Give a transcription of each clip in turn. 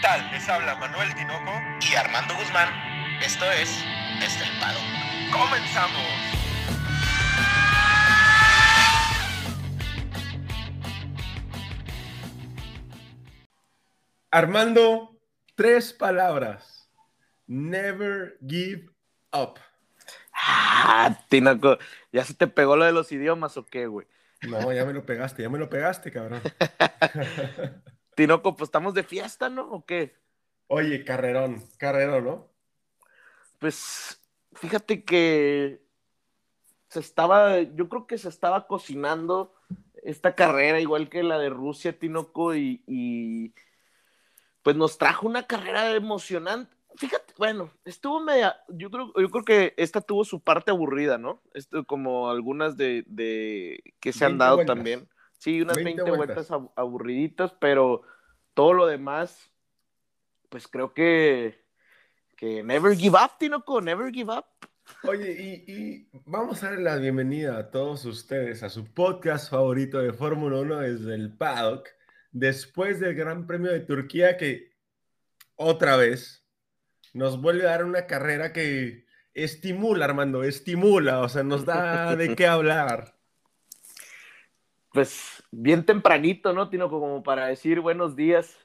tal? Les habla Manuel Tinoco y Armando Guzmán. Esto es Desde el Pado. ¡Comenzamos! Armando, tres palabras. Never give up. Ah, Tinoco, ¿ya se te pegó lo de los idiomas o qué, güey? No, ya me lo pegaste, ya me lo pegaste, cabrón. Tinoco, pues estamos de fiesta, ¿no? ¿O qué? Oye, carrerón, carrerón, ¿no? Pues fíjate que se estaba, yo creo que se estaba cocinando esta carrera, igual que la de Rusia, Tinoco, y, y pues nos trajo una carrera emocionante. Fíjate, bueno, estuvo media, yo creo, yo creo que esta tuvo su parte aburrida, ¿no? Esto, como algunas de, de que se han dado vueltas. también. Sí, unas 20, 20 vueltas ab- aburriditas, pero todo lo demás, pues creo que, que never give up, Tinoco, never give up. Oye, y, y vamos a darle la bienvenida a todos ustedes a su podcast favorito de Fórmula 1 desde el paddock, después del Gran Premio de Turquía que otra vez nos vuelve a dar una carrera que estimula, Armando, estimula, o sea, nos da de qué hablar. Pues bien tempranito, ¿no, Tinoco? Como para decir buenos días.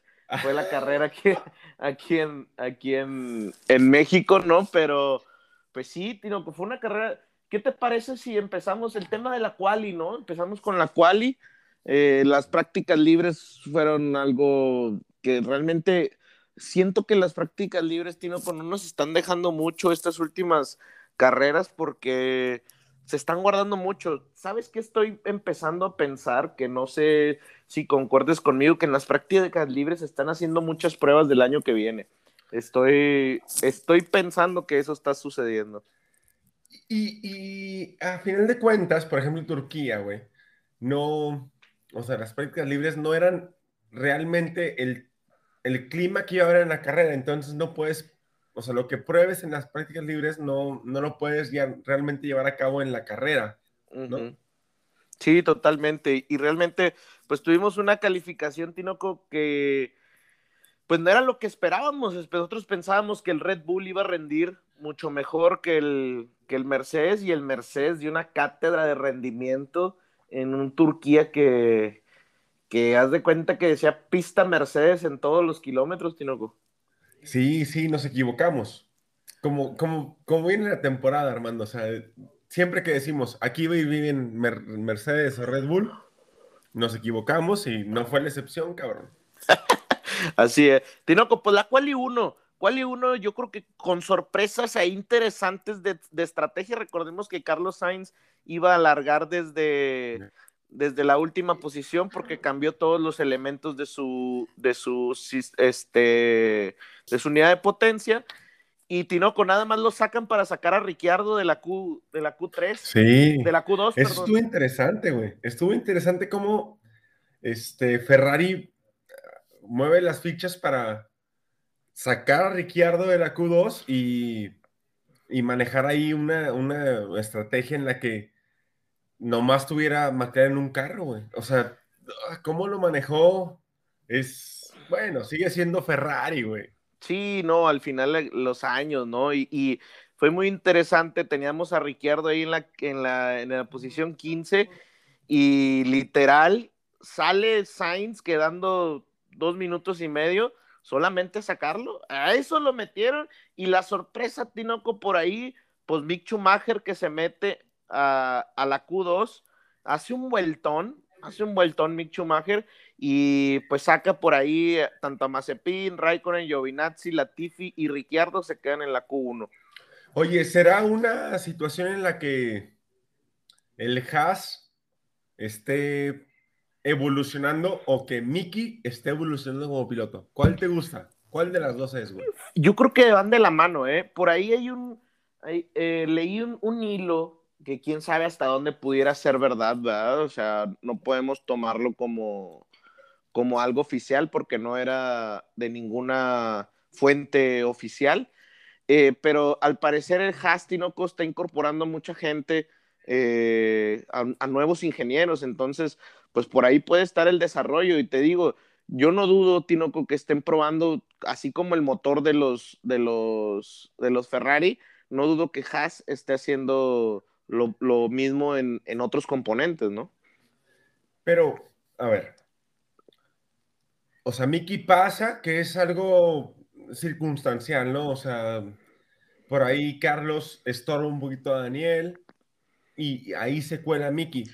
Fue la carrera aquí, aquí, en, aquí en, en México, ¿no? Pero, pues sí, Tinoco, fue una carrera. ¿Qué te parece si empezamos el tema de la quali, ¿no? Empezamos con la quali. Eh, las prácticas libres fueron algo que realmente siento que las prácticas libres, Tinoco, no nos están dejando mucho estas últimas carreras porque se están guardando mucho. ¿Sabes qué estoy empezando a pensar? Que no sé si concuerdes conmigo, que en las prácticas libres están haciendo muchas pruebas del año que viene. Estoy, estoy pensando que eso está sucediendo. Y, y a final de cuentas, por ejemplo, Turquía, güey, no, o sea, las prácticas libres no eran realmente el, el clima que iba a haber en la carrera, entonces no puedes, o sea, lo que pruebes en las prácticas libres no, no lo puedes ya realmente llevar a cabo en la carrera. ¿no? Sí, totalmente. Y realmente, pues tuvimos una calificación, Tinoco, que pues no era lo que esperábamos. Es- Nosotros pensábamos que el Red Bull iba a rendir mucho mejor que el, que el Mercedes y el Mercedes dio una cátedra de rendimiento en un Turquía que, que haz de cuenta que decía pista Mercedes en todos los kilómetros, Tinoco. Sí, sí, nos equivocamos. Como, como, como viene la temporada, Armando, o sea, siempre que decimos, aquí Mer- Mercedes o Red Bull, nos equivocamos y no fue la excepción, cabrón. Así es. Tinoco, pues la Quali 1. Quali 1, yo creo que con sorpresas ahí interesantes de, de estrategia. Recordemos que Carlos Sainz iba a largar desde, desde la última posición porque cambió todos los elementos de su, de su, este, de su unidad de potencia. Y Tinoco, nada más lo sacan para sacar a Ricciardo de la, Q, de la Q3, Sí. de la Q2, Eso perdón. estuvo interesante, güey. Estuvo interesante cómo este, Ferrari eh, mueve las fichas para sacar a Ricciardo de la Q2 y, y manejar ahí una, una estrategia en la que nomás tuviera McLaren en un carro, güey. O sea, ah, cómo lo manejó es, bueno, sigue siendo Ferrari, güey. Sí, no, al final los años, ¿no? Y, y fue muy interesante, teníamos a Ricciardo ahí en la, en la, en la posición 15 y literal sale Sainz quedando dos minutos y medio, solamente sacarlo, a eso lo metieron y la sorpresa, Tinoco, por ahí, pues Mick Schumacher que se mete a, a la Q2, hace un vueltón, hace un vueltón Mick Schumacher y pues saca por ahí eh, tanto a Mazepin, Raikkonen, Giovinazzi, Latifi y Ricciardo se quedan en la Q1. Oye, ¿será una situación en la que el Haas esté evolucionando o que Mickey esté evolucionando como piloto? ¿Cuál te gusta? ¿Cuál de las dos es, güey? Yo creo que van de la mano, ¿eh? Por ahí hay un, hay, eh, leí un, un hilo que quién sabe hasta dónde pudiera ser verdad, ¿verdad? O sea, no podemos tomarlo como, como algo oficial porque no era de ninguna fuente oficial. Eh, pero al parecer el Haas Tinoco está incorporando mucha gente, eh, a, a, nuevos ingenieros, entonces, pues por ahí puede estar el desarrollo. Y te digo, yo no dudo, Tinoco, que estén probando así como el motor de los, de los, de los Ferrari, no dudo que Haas esté haciendo lo, lo mismo en, en, otros componentes, ¿no? Pero, a ver. O sea, Mickey pasa que es algo circunstancial, ¿no? O sea, por ahí Carlos estorba un poquito a Daniel y ahí se cuela Mickey.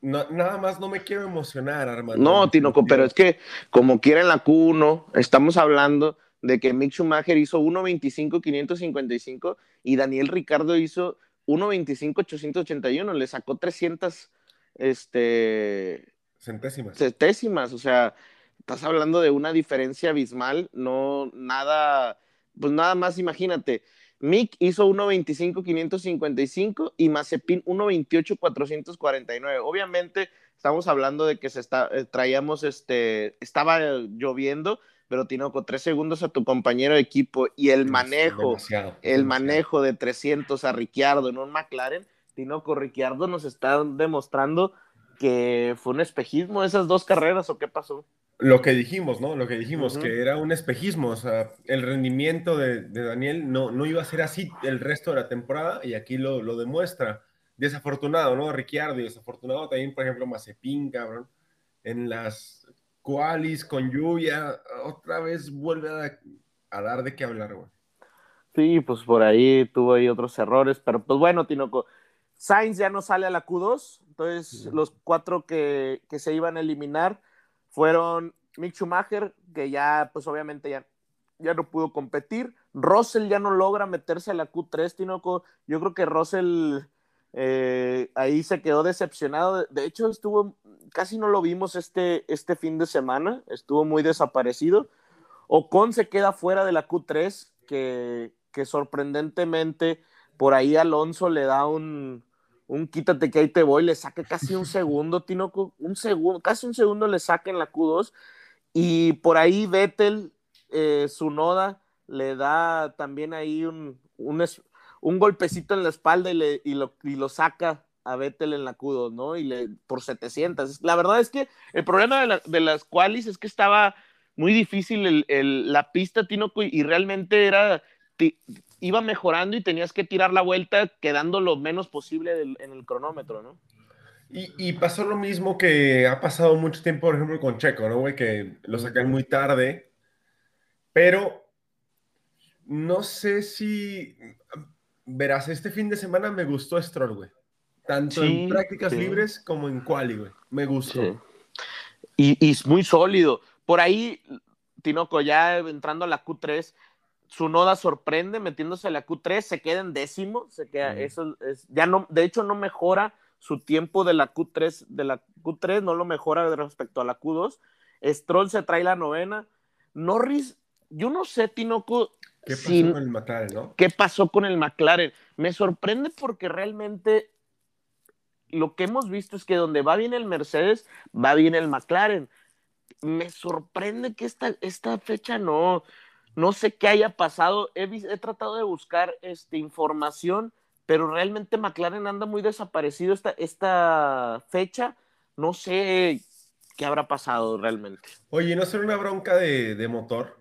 No, nada más no me quiero emocionar, Armando. No, Tinoco, pero es que como quiera en la Q1, estamos hablando de que Mick Schumacher hizo 1.25.555 y Daniel Ricardo hizo 1.25.881, le sacó 300 este, centésimas. centésimas, o sea, estás hablando de una diferencia abismal, no nada, pues nada más imagínate, Mick hizo 1.25.555 y Mazepin 1.28.449. Obviamente estamos hablando de que se está, eh, traíamos, este, estaba lloviendo, pero con tres segundos a tu compañero de equipo y el manejo, el manejo de 300 a Ricciardo en un McLaren, Tinoco Ricciardo nos está demostrando que fue un espejismo esas dos carreras o qué pasó. Lo que dijimos, ¿no? Lo que dijimos, que era un espejismo, o sea, el rendimiento de, Daniel no, no iba a ser así el resto de la temporada y aquí lo, lo demuestra. Desafortunado, ¿no? Ricciardo y desafortunado también, por ejemplo, Mazepin, cabrón, en las cualis con lluvia, otra vez vuelve a, dar de qué hablar, güey. Sí, pues por ahí tuvo ahí otros errores, pero pues bueno, Tinoco, Sainz ya no sale a la Q2, entonces los cuatro que, que se iban a eliminar fueron Mick Schumacher, que ya, pues obviamente ya, ya no pudo competir. Russell ya no logra meterse a la Q3, Tinoco. Yo creo que Russell eh, ahí se quedó decepcionado. De hecho, estuvo, casi no lo vimos este, este fin de semana, estuvo muy desaparecido. Ocon se queda fuera de la Q3, que, que sorprendentemente por ahí Alonso le da un, un quítate que ahí te voy, le saque casi un segundo, Tinoco, un segundo, casi un segundo le saca en la Q2. Y por ahí Vettel, eh, su noda, le da también ahí un, un, golpecito en la espalda y, le, y, lo, y lo saca a Vettel en la Q2, ¿no? Y le, por 700. La verdad es que el problema de, de las qualis es que estaba muy difícil el, el, la pista, Tinoco, y realmente era iba mejorando y tenías que tirar la vuelta quedando lo menos posible en el cronómetro, ¿no? Y, pasó lo mismo que ha pasado mucho tiempo, por ejemplo, con Checo, ¿no, güey? Que lo sacan muy tarde, pero no sé si, verás, este fin de semana me gustó Stroll, güey. Tanto en prácticas libres como en quali, güey. Me gustó. Y, y es muy sólido. Por ahí, Tinoco, ya entrando a la Q3, su noda sorprende metiéndose a la Q3, se queda en décimo, se queda, eso es, ya no, de hecho no mejora su tiempo de la Q3, de la Q3 no lo mejora respecto a la Q2. Stroll se trae la novena. Norris, yo no sé, Tinoco. ¿Qué pasó con el McLaren, no? ¿Qué pasó con el McLaren? Me sorprende porque realmente lo que hemos visto es que donde va bien el Mercedes, va bien el McLaren. Me sorprende que esta, esta fecha no, no sé qué haya pasado. He, he tratado de buscar este, información, pero realmente McLaren anda muy desaparecido esta, esta fecha. No sé qué habrá pasado realmente. Oye, ¿no será una bronca de, motor?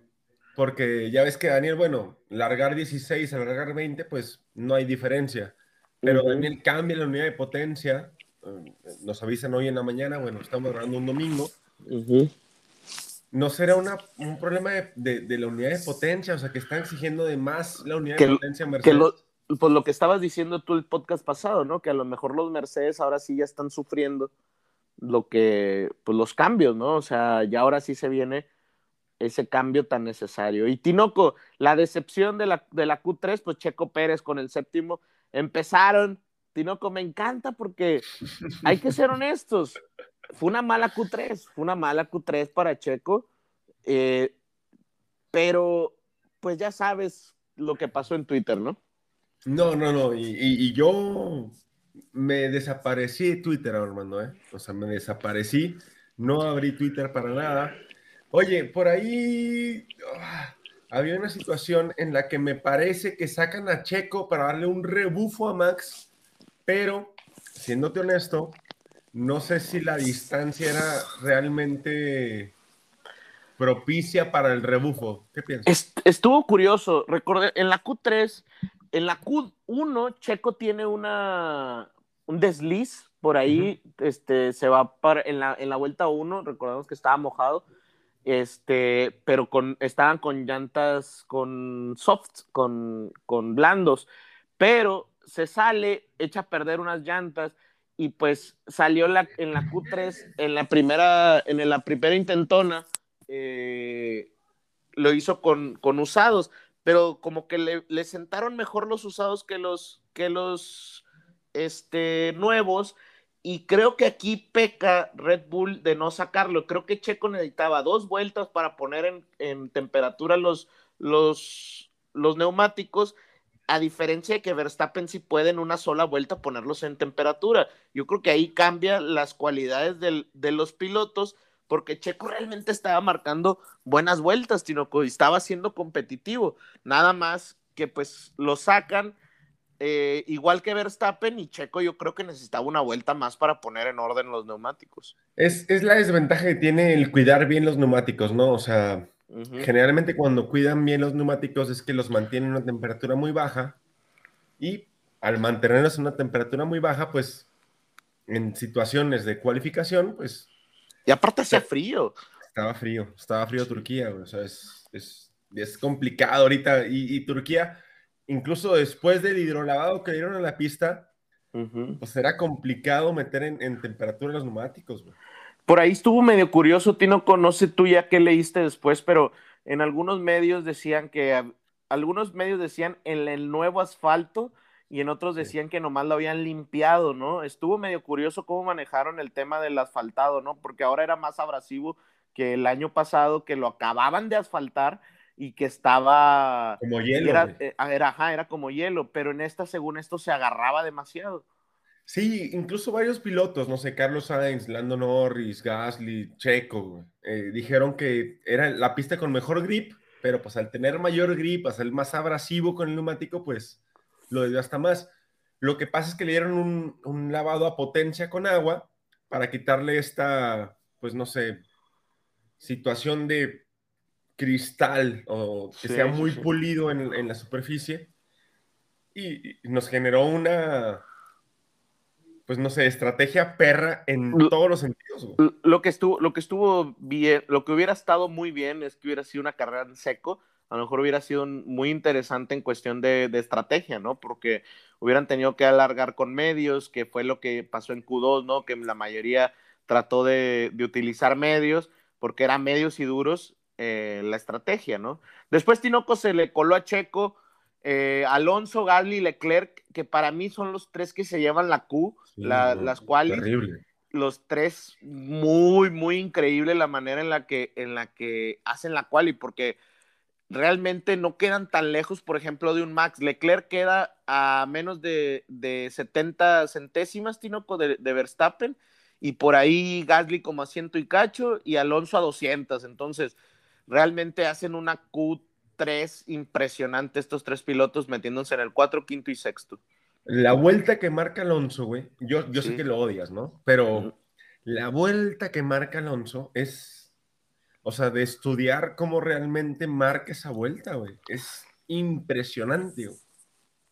Porque ya ves que Daniel, bueno, largar 16 a largar 20, pues no hay diferencia. Pero Daniel cambia la unidad de potencia. Eh, nos avisan hoy en la mañana, bueno, estamos grabando un domingo. ¿No será un problema de, la unidad de potencia? O sea, que está exigiendo de más la unidad de potencia Mercedes. Que pues lo que estabas diciendo tú el podcast pasado, ¿no? Que a lo mejor los Mercedes ahora sí ya están sufriendo lo que, pues los cambios, ¿no? O sea, ya ahora sí se viene ese cambio tan necesario. Y Tinoco, la decepción de la, de la Q3, pues Checo Pérez con el séptimo, empezaron. Tinoco, me encanta porque hay que ser honestos fue una mala Q3, fue una mala Q3 para Checo, eh, pero pues ya sabes lo que pasó en Twitter, ¿no? No, no, no, y, yo me desaparecí de Twitter, Armando, ¿eh? O sea, me desaparecí, no abrí Twitter para nada. Oye, por ahí ah, había una situación en la que me parece que sacan a Checo para darle un rebufo a Max, pero, siéndote honesto, no sé si la distancia era realmente propicia para el rebufo. ¿Qué piensas? estuvo curioso. Recordé, en la Q3, en la Q1, Checo tiene una, un desliz por ahí, este, se va para, en, la, en la vuelta 1, recordemos que estaba mojado, este, pero con, estaban con llantas con softs, con, con blandos, pero se sale, echa a perder unas llantas y pues salió la, en la Q3, en la primera, en la primera intentona, eh, lo hizo con, con, usados, pero como que le, le, sentaron mejor los usados que los, que los este, nuevos y creo que aquí peca Red Bull de no sacarlo. Creo que Checo necesitaba dos vueltas para poner en, temperatura los, los, los, neumáticos, a diferencia de que Verstappen sí puede en una sola vuelta ponerlos en temperatura. Yo creo que ahí cambia las cualidades de los pilotos, porque Checo realmente estaba marcando buenas vueltas, sino que estaba siendo competitivo. Nada más que pues lo sacan eh, igual que Verstappen y Checo, yo creo que necesitaba una vuelta más para poner en orden los neumáticos. Es, la desventaja que tiene el cuidar bien los neumáticos, ¿no? O sea, generalmente cuando cuidan bien los neumáticos es que los mantienen a una temperatura muy baja y al mantenerlos en una temperatura muy baja, pues en situaciones de cualificación, pues... Y aparte hacía frío. Estaba frío, estaba frío Turquía, o sea, es, es, complicado ahorita y Turquía incluso después del hidrolavado que dieron en la pista, pues será complicado meter en, temperatura los neumáticos. Por ahí estuvo medio curioso, Tino, no sé tú ya qué leíste después, pero en algunos medios decían que, algunos medios decían en el nuevo asfalto y en otros decían que nomás lo habían limpiado, ¿no? Estuvo medio curioso cómo manejaron el tema del asfaltado, ¿no? Porque ahora era más abrasivo que el año pasado que lo acababan de asfaltar y que estaba... Como hielo. Eh, ah, era, ajá, era como hielo, pero en esta, según esto, se agarraba demasiado. Sí, incluso varios pilotos, no sé, Carlos Sainz, Lando Norris, Gasly, Checo, eh, dijeron que era la pista con mejor grip, pero pues al tener mayor grip, al ser más abrasivo con el neumático, pues lo debió hasta más. Lo que pasa es que le dieron un, un lavado a potencia con agua para quitarle esta, pues no sé, situación de cristal o que sea muy pulido en, la superficie y, nos generó una, pues no sé, estrategia perra en todos los sentidos. Lo que estuvo, lo que estuvo bien, lo que hubiera estado muy bien es que hubiera sido una carrera en seco. A lo mejor hubiera sido muy interesante en cuestión de, estrategia, ¿no? Porque hubieran tenido que alargar con medios, que fue lo que pasó en Q2, ¿no? Que la mayoría trató de, de utilizar medios, porque eran medios y duros, eh, la estrategia, ¿no? Después Tinoco se le coló a Checo, eh, Alonso, Gasly, Leclerc, que para mí son los tres que se llevan la Q, las cuales los tres muy, muy increíble la manera en la que, en la que hacen la quali, porque realmente no quedan tan lejos, por ejemplo, de un Max. Leclerc queda a menos de, de 70 centésimas, Tinoco, de, de, Verstappen, y por ahí Gasly como a ciento y cacho, y Alonso a 200. Entonces, realmente hacen una Q3 impresionante estos tres pilotos metiéndose en el 4, quinto y sexto. La vuelta que marca Alonso, güey, yo, yo sé que lo odias, ¿no? Pero la vuelta que marca Alonso es, o sea, de estudiar cómo realmente marca esa vuelta, güey. Es impresionante, güey.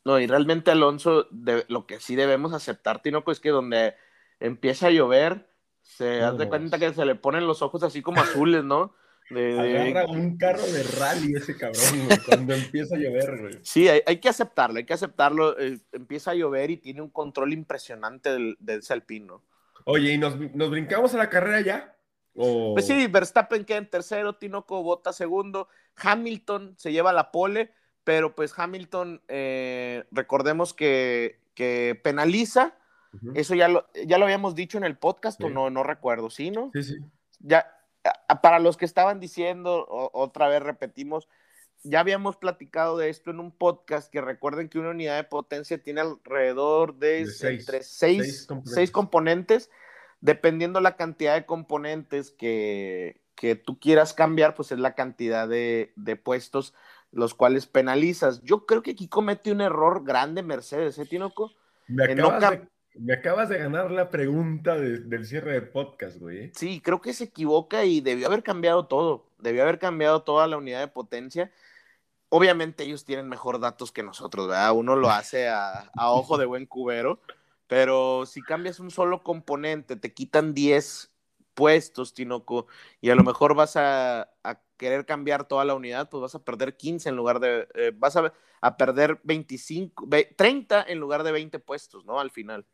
No, y realmente Alonso, de, lo que sí debemos aceptar, Tinoco, es que donde empieza a llover, se hace cuenta que se le ponen los ojos así como azules, ¿no? Agarra un carro de rally ese cabrón, cuando empieza a llover, güey. Sí, hay, que aceptarlo, hay que aceptarlo. Eh, empieza a llover y tiene un control impresionante del, del Alpino. Oye, ¿y nos, brincamos a la carrera ya? Pues sí, Verstappen queda en tercero, Tinoco bota segundo, Hamilton se lleva la pole, pero pues Hamilton, eh, recordemos que, que penaliza, eso ya lo, ya lo habíamos dicho en el podcast o no, no recuerdo, ¿sí, no? Sí, sí. Ya, para los que estaban diciendo, otra vez repetimos, ya habíamos platicado de esto en un podcast que recuerden que una unidad de potencia tiene alrededor de, seis, entre seis, componentes. Dependiendo la cantidad de componentes que, tú quieras cambiar, pues es la cantidad de, puestos los cuales penalizas. Yo creo que aquí comete un error grande Mercedes, ¿eh, Tinoco? Me acabas, de, Me acabas de ganar la pregunta del cierre de podcast, güey. ¿eh? Sí, creo que se equivoca y debió haber cambiado todo. Debió haber cambiado toda la unidad de potencia. Obviamente ellos tienen mejor datos que nosotros, ¿verdad? Uno lo hace a, ojo de buen cubero, pero si cambias un solo componente, te quitan 10 puestos, Tinoco, y a lo mejor vas a, querer cambiar toda la unidad, pues vas a perder 15 en lugar de, eh, vas a, a perder 25, 30 en lugar de 20 puestos, ¿no? Al final.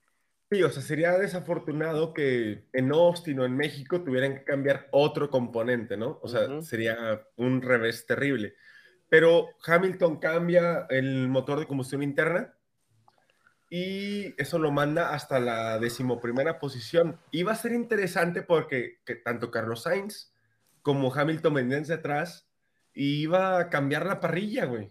Sí, o sea, sería desafortunado que en Austin o en México tuvieran que cambiar otro componente, ¿no? O sea, sería un revés terrible. Pero Hamilton cambia el motor de combustión interna y eso lo manda hasta la decimoprimera posición. Y va a ser interesante porque tanto Carlos Sainz como Hamilton venían de atrás y iba a cambiar la parrilla, güey.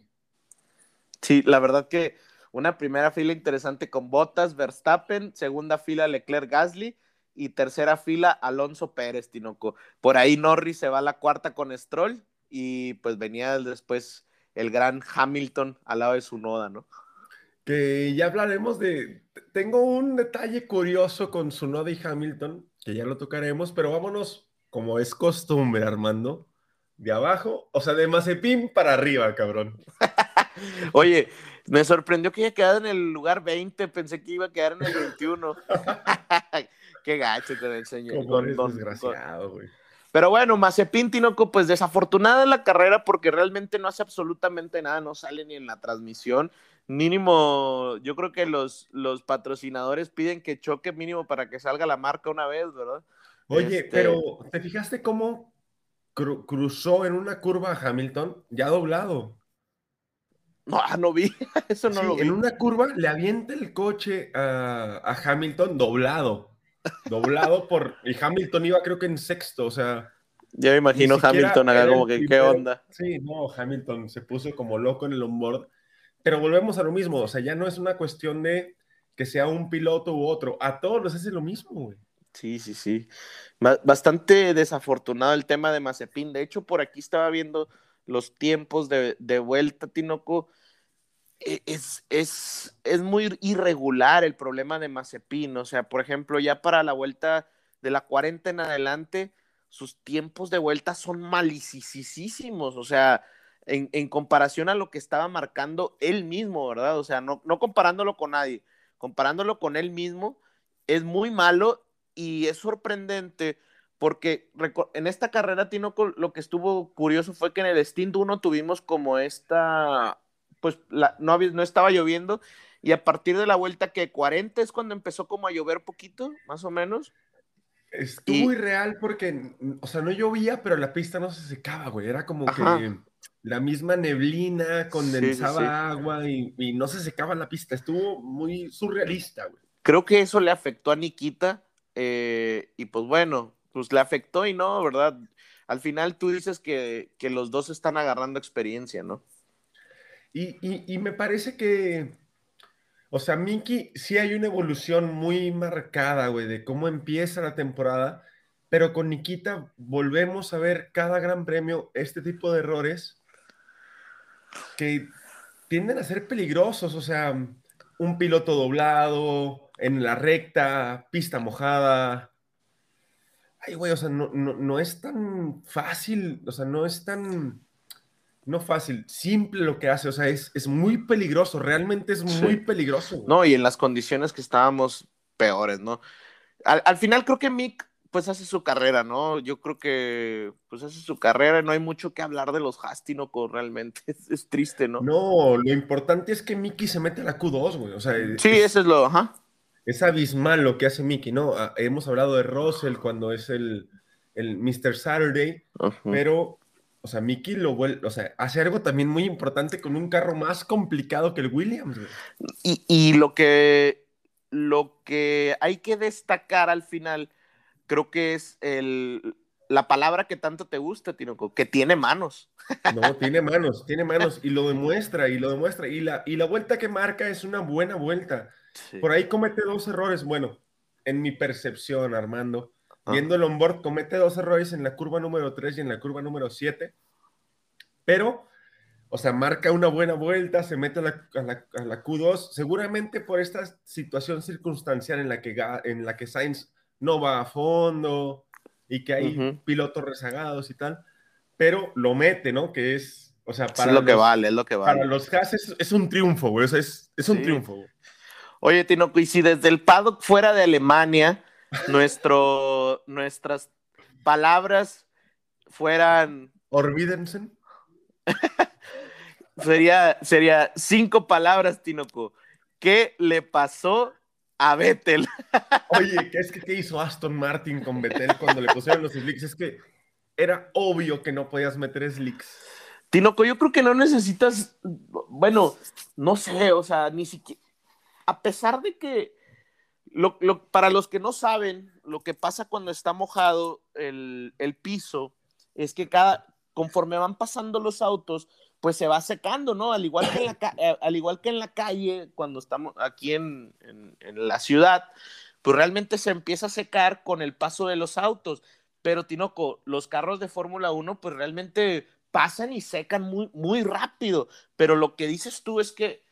Sí, la verdad que una primera fila interesante con Bottas, Verstappen, segunda fila Leclerc Gasly y tercera fila Alonso Pérez, Tinoco. Por ahí Norris se va a la cuarta con Stroll y pues venía después el gran Hamilton al lado de su noda, ¿no? Que ya hablaremos de. Tengo un detalle curioso con su noda y Hamilton, que ya lo tocaremos, pero vámonos, como es costumbre, Armando, de abajo, o sea, de Mazepin para arriba, cabrón. Oye, me sorprendió que haya quedado en el lugar 20, pensé que iba a quedar en el 21. Qué gacho con el señor. desgraciado, güey. Pero bueno, Mazepin Tinoco, pues desafortunada la carrera porque realmente no hace absolutamente nada, no sale ni en la transmisión. Mínimo, yo creo que los, los patrocinadores piden que choque mínimo para que salga la marca una vez, ¿verdad? Oye, este pero ¿te fijaste cómo cruzó en una curva a Hamilton ya doblado? No, ah, no vi, eso no lo vi. En una curva le avienta el coche a, Hamilton doblado. Doblado por. Y Hamilton iba, creo que en sexto, o sea. Ya me imagino Hamilton acá como que, ¿qué onda? Sí, no, Hamilton se puso como loco en el onboard. Pero volvemos a lo mismo, o sea, ya no es una cuestión de que sea un piloto u otro. A todos les hace lo mismo, güey. Sí, sí, sí. Bastante desafortunado el tema de Mazepin. De hecho, por aquí estaba viendo los tiempos de, de vuelta, Tinoco. E, es, es, es, muy irregular el problema de Mazepin. O sea, por ejemplo, ya para la vuelta de la 40 en adelante, sus tiempos de vuelta son malicisísimos. O sea, en, en, comparación a lo que estaba marcando él mismo, ¿verdad? O sea, no, no comparándolo con nadie, comparándolo con él mismo, es muy malo y es sorprendente porque en esta carrera, Tino, lo que estuvo curioso fue que en el Stint 1 tuvimos como esta, pues no, no estaba lloviendo y a partir de la vuelta que 40 es cuando empezó como a llover poquito, más o menos. Estuvo muy real porque, o sea, no llovía, pero la pista no se secaba, güey. Era como que la misma neblina condensaba agua y, y, no se secaba la pista. Estuvo muy surrealista, güey. Creo que eso le afectó a Nikita. Eh, y pues bueno, pues le afectó y no, ¿verdad? Al final tú dices que, los dos están agarrando experiencia, ¿no? Y, me parece que, o sea, Miki sí hay una evolución muy marcada, güey, de cómo empieza la temporada, pero con Nikita volvemos a ver cada gran premio este tipo de errores que tienden a ser peligrosos, o sea, un piloto doblado en la recta, pista mojada, ay, güey, o sea, no, no, es tan fácil, o sea, no es tan, no fácil, simple lo que hace, o sea, es, es muy peligroso, realmente es muy peligroso. No, y en las condiciones que estábamos peores, ¿no? Al, final creo que Mick, pues hace su carrera, ¿no? Yo creo que, pues hace su carrera, no hay mucho que hablar de los Hastinoco, realmente, es, triste, ¿no? No, lo importante es que Mickey se mete a la Q2, güey, o sea. Sí, eso es lo, ajá es abismal lo que hace Mickey, ¿no? Ah, hemos hablado de Russell cuando es el, el Mr. Saturday, pero, o sea, Mickey lo vuelve, o sea, hace algo también muy importante con un carro más complicado que el Williams. Y, y, lo que lo que hay que destacar al final, creo que es el, la palabra que tanto te gusta, Tinoco, que tiene manos. No, tiene manos, tiene manos y lo demuestra y lo demuestra. Y la, y la vuelta que marca es una buena vuelta. Por ahí comete dos errores. Bueno, en mi percepción, Armando, ah. viendo el onboard, comete dos errores en la curva número 3 y en la curva número 7. Pero, o sea, marca una buena vuelta, se mete a la, Q2, seguramente por esta situación circunstancial en la que, en la que Sainz no va a fondo y que hay pilotos rezagados y tal, pero lo mete, ¿no? Que es, o sea, para... Es lo que vale, es lo que vale. Para los Haas es, un triunfo, güey, es, es un triunfo. Oye, Tino, y si desde el paddock fuera de Alemania, nuestro, nuestras palabras fueran... Olvídense. sería, sería cinco palabras, Tinoco. ¿Qué le pasó a Vettel? Oye, ¿qué es que qué hizo Aston Martin con Vettel cuando le pusieron los slicks? Es que era obvio que no podías meter slicks. Tinoco, yo creo que no necesitas, bueno, no sé, o sea, ni siquiera, a pesar de que, lo, para los que no saben, lo que pasa cuando está mojado el, el piso es que cada, conforme van pasando los autos, pues se va secando, ¿no? Al igual que en la, eh, al igual que en la calle, cuando estamos aquí en, la ciudad, pues realmente se empieza a secar con el paso de los autos. Pero, Tinoco, los carros de Fórmula 1, pues realmente pasan y secan muy, muy rápido. Pero lo que dices tú es que,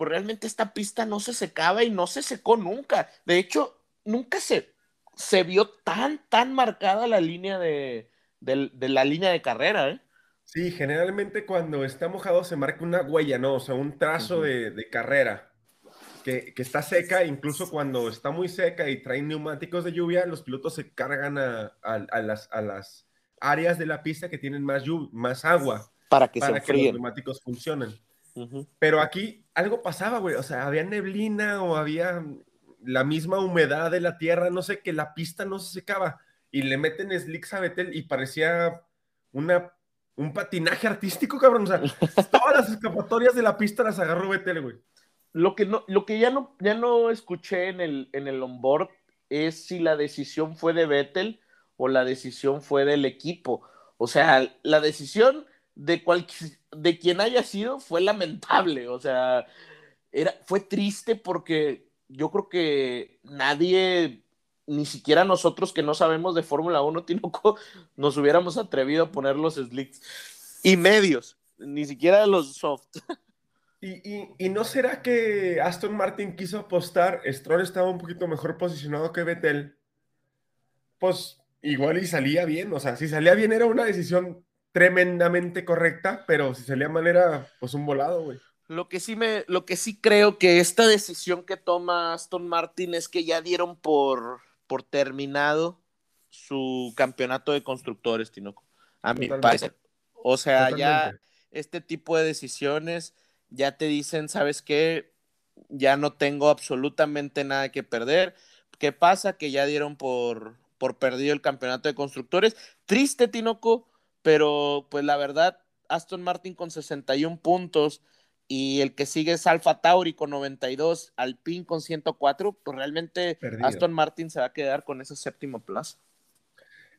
pues realmente esta pista no se secaba y no se secó nunca. De hecho, nunca se, se vio tan, tan marcada la línea de, de, la línea de carrera, ¿eh? Sí, generalmente cuando está mojado se marca una huella, ¿no? O sea, un trazo de, carrera que, está seca, incluso cuando está muy seca y traen neumáticos de lluvia, los pilotos se cargan a, las, a las, áreas de la pista que tienen más, más agua. Para que, para que los neumáticos funcionen. Pero aquí algo pasaba, güey. O sea, había neblina o había la misma humedad de la tierra, no sé, que la pista no se secaba y le meten slicks a Betel y parecía una, un patinaje artístico, cabrón. O sea, todas las escapatorias de la pista las agarró Betel, güey. Lo que, no, lo que ya, no, ya no escuché en el, en el onboard es si la decisión fue de Vettel o la decisión fue del equipo. O sea, la decisión de, cual, de quien haya sido fue lamentable. O sea, era, fue triste porque yo creo que nadie ni siquiera nosotros que no sabemos de Fórmula 1, Tinoco, nos hubiéramos atrevido a poner los slicks y medios, ni siquiera los soft. ¿Y, no será que Aston Martin quiso apostar? Stroll estaba un poquito mejor posicionado que Vettel. Pues igual y salía bien, o sea, si salía bien era una decisión tremendamente correcta, pero si salía mal era pues un volado, güey. Lo que sí me, lo que sí creo que esta decisión que toma Aston Martin es que ya dieron por por terminado su campeonato de constructores, Tinoco. A mi parecer. O sea, ya este tipo de decisiones ya te dicen, ¿sabes qué? Ya no tengo absolutamente nada que perder. ¿Qué pasa? Que ya dieron por, por perdido el campeonato de constructores. Triste, Tinoco, pero pues la verdad, Aston Martin con 61 puntos y el que sigue es Alfa Tauri con 92, Alpine con 104, pues realmente Aston Martin se va a quedar con ese séptimo plazo.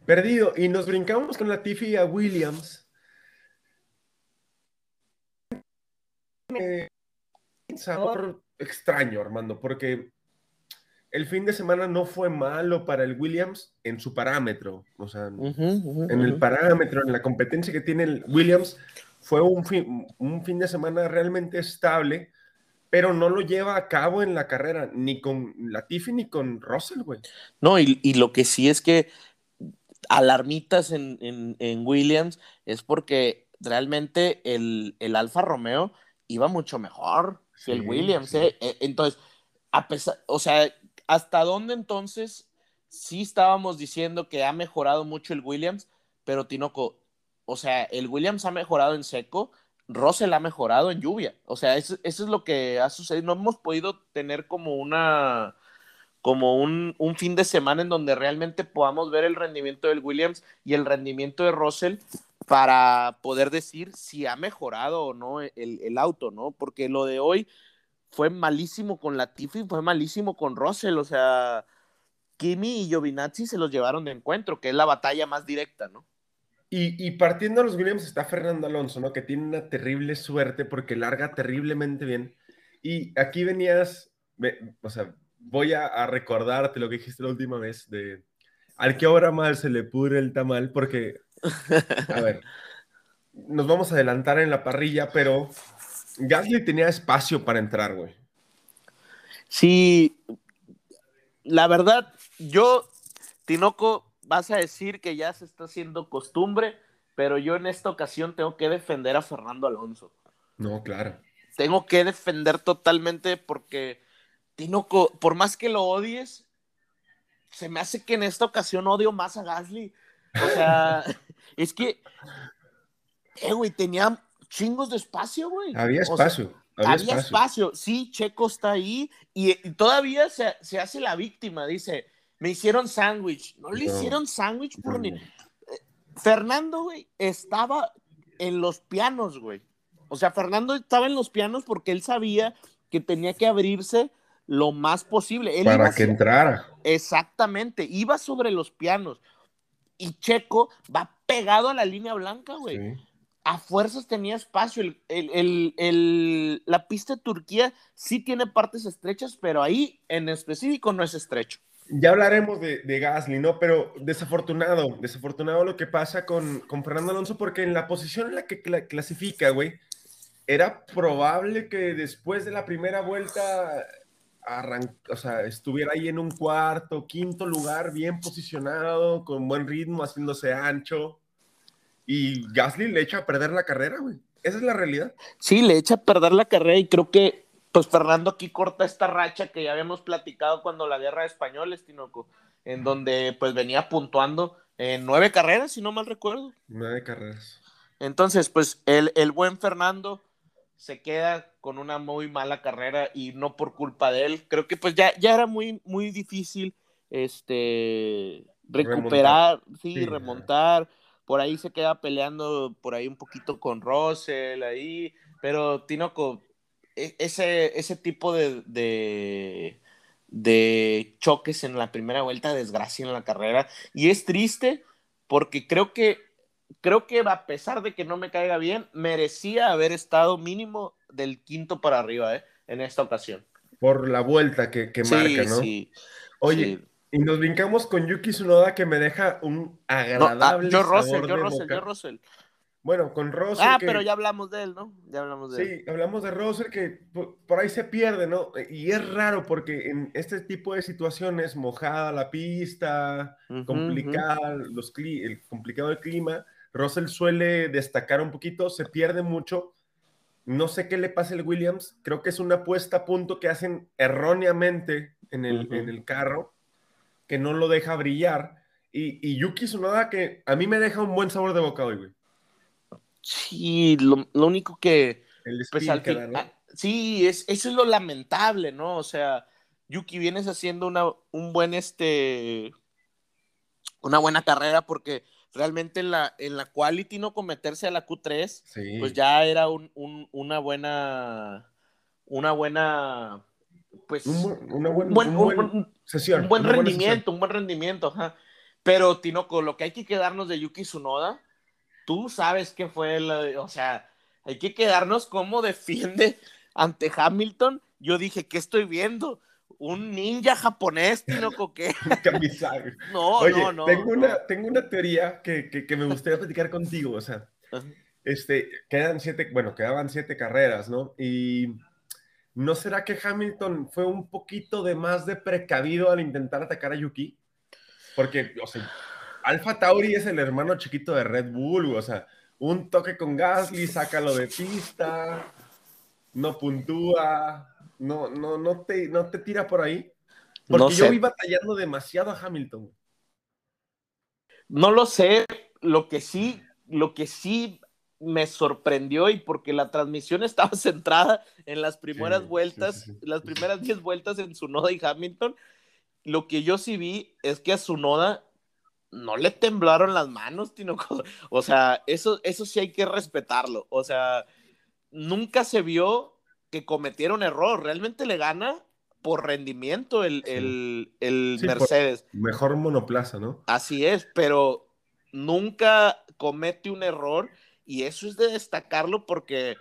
Perdido. Y nos brincamos con la Tiffy a Williams. un sabor extraño, Armando, porque el fin de semana no fue malo para el Williams en su parámetro. O sea, en el parámetro, en la competencia que tiene el Williams, fue un fin, un fin de semana realmente estable, pero no lo lleva a cabo en la carrera, ni con Latifi ni con Russell, güey. No, y, lo que sí es que alarmitas en, Williams es porque realmente el, Alfa Romeo iba mucho mejor que el Williams. ¿eh? E, entonces, a pesar, o sea, ¿hasta dónde entonces sí estábamos diciendo que ha mejorado mucho el Williams? Pero Tinoco, o sea, el Williams ha mejorado en seco, Russell ha mejorado en lluvia. O sea, eso, es lo que ha sucedido. No hemos podido tener como una como un, fin de semana en donde realmente podamos ver el rendimiento del Williams y el rendimiento de Russell para poder decir si ha mejorado o no el, auto, ¿no? Porque lo de hoy fue malísimo con Latifi, fue malísimo con Russell, o sea, Kimi y Giovinazzi se los llevaron de encuentro, que es la batalla más directa, ¿no? Y, partiendo de los Williams está Fernando Alonso, ¿no? Que tiene una terrible suerte porque larga terriblemente bien. Y aquí venías, o sea, voy a, recordarte lo que dijiste la última vez de al que obra mal se le pudre el tamal, porque, a ver, nos vamos a adelantar en la parrilla, pero Gasly tenía espacio para entrar, güey. Sí, la verdad, yo, Tinoco, vas a decir que ya se está haciendo costumbre, pero yo en esta ocasión tengo que defender a Fernando Alonso. No, claro. Tengo que defender totalmente porque Tinoco, por más que lo odies, se me hace que en esta ocasión odio más a Gasly. O sea, es que, eh, güey, tenía chingos de espacio, güey. Había O sea, espacio. había, había, espacio. espacio. sí, Checo está ahí y, y todavía se, se hace la víctima, dice, me hicieron sándwich, no le No. hicieron sándwich por No, ni... no. Fernando, güey, estaba en los pianos, güey. O sea, Fernando estaba en los pianos porque él sabía que tenía que abrirse lo más posible. Él Para que entrara. Exactamente, iba sobre los pianos. Y Checo va pegado a la línea blanca, güey Sí. A fuerzas tenía espacio. El, el- el- la pista de Turquía sí tiene partes estrechas, pero ahí en específico no es estrecho. Ya hablaremos de, de Gasly, ¿no? Pero desafortunado, desafortunado lo que pasa con, con Fernando Alonso, porque en la posición en la que cla- clasifica, güey, era probable que después de la primera vuelta o sea, estuviera ahí en un cuarto, quinto lugar, bien posicionado, con buen ritmo, haciéndose ancho. Y Gasly le echa a perder la carrera, güey. Esa es la realidad. Sí, le echa a perder la carrera y creo que pues Fernando aquí corta esta racha que ya habíamos platicado cuando la guerra de españoles, Tinoco, en donde pues venía puntuando en nueve carreras, si no mal recuerdo. Nueve carreras. Entonces, pues el, el buen Fernando se queda con una muy mala carrera y no por culpa de él. Creo que pues ya, ya era muy, muy difícil este, recuperar, sí, Sí, remontar. Por ahí se queda peleando por ahí un poquito con Russell, ahí. Pero Tinoco, e- ese, ese tipo de, de, de choques en la primera vuelta desgracia en la carrera. Y es triste porque creo que creo que a pesar de que no me caiga bien, merecía haber estado mínimo del quinto para arriba, ¿eh? En esta ocasión. Por la vuelta que, que sí, marca, ¿no? sí. Oye, sí. Y nos brincamos con Yuki Tsunoda que me deja un No, ah, agradable yo sabor Russell, yo de Russell, boca. yo Russell. Bueno, con Russell Ah, que- pero ya hablamos de él, ¿no? Ya hablamos de él. Sí, hablamos de Russell que por, ahí se pierde, ¿no? Y es raro porque en este tipo de situaciones, mojada la pista, complicada, los cli- el complicado el clima, Russell suele destacar un poquito, se pierde mucho. No sé qué le pasa al Williams, creo que es una puesta a punto que hacen erróneamente en el, en el carro, que no lo deja brillar. Y, y Yuki Tsunoda que a mí me deja un buen sabor de boca hoy, güey. Sí, lo, lo único que, El pues al que da, ¿no? ah, sí, es, eso es lo lamentable, ¿no? O sea, Yuki vienes haciendo una, un buen, este, una buena carrera porque realmente en la, en la quality no cometerse a la Q3, Sí. pues ya era un, un- una buena, una buena, pues, Un una buen- un buen, un un- buen un- sesión. un buen una buena rendimiento, un buen rendimiento, ajá. Pero, Tinoco, lo que hay que quedarnos de Yuki Tsunoda, tú sabes que fue, la- o sea, hay que quedarnos como defiende ante Hamilton. Yo dije, ¿qué estoy viendo? Un ninja japonés, Tinoco. Camisaje. No, Oye, no, no. tengo, no. Una, tengo una teoría que, que- que me gustaría platicar contigo. O sea, este, quedan siete, bueno, quedaban siete carreras, ¿no? Y ¿no será que Hamilton fue un poquito de más de precavido al intentar atacar a Yuki? Porque, o sea, Alfa Tauri es el hermano chiquito de Red Bull, o sea, un toque con Gasly, sácalo de pista, no puntúa, no, no, no te, no te tira por ahí. Porque No yo vi batallando demasiado a Hamilton. No lo sé, lo que sí, lo que sí me sorprendió y porque la transmisión estaba centrada en las primeras Sí, vueltas, sí, sí. las primeras 10 vueltas en Sunoda y Hamilton, lo que yo sí vi es que a Sunoda no le temblaron las manos, Tinoco. O sea, eso, eso sí hay que respetarlo. O sea, nunca se vio que cometiera un error. Realmente le gana por rendimiento el, el- el Mercedes. Mejor monoplaza, ¿no? Así es, pero nunca comete un error y eso es de destacarlo porque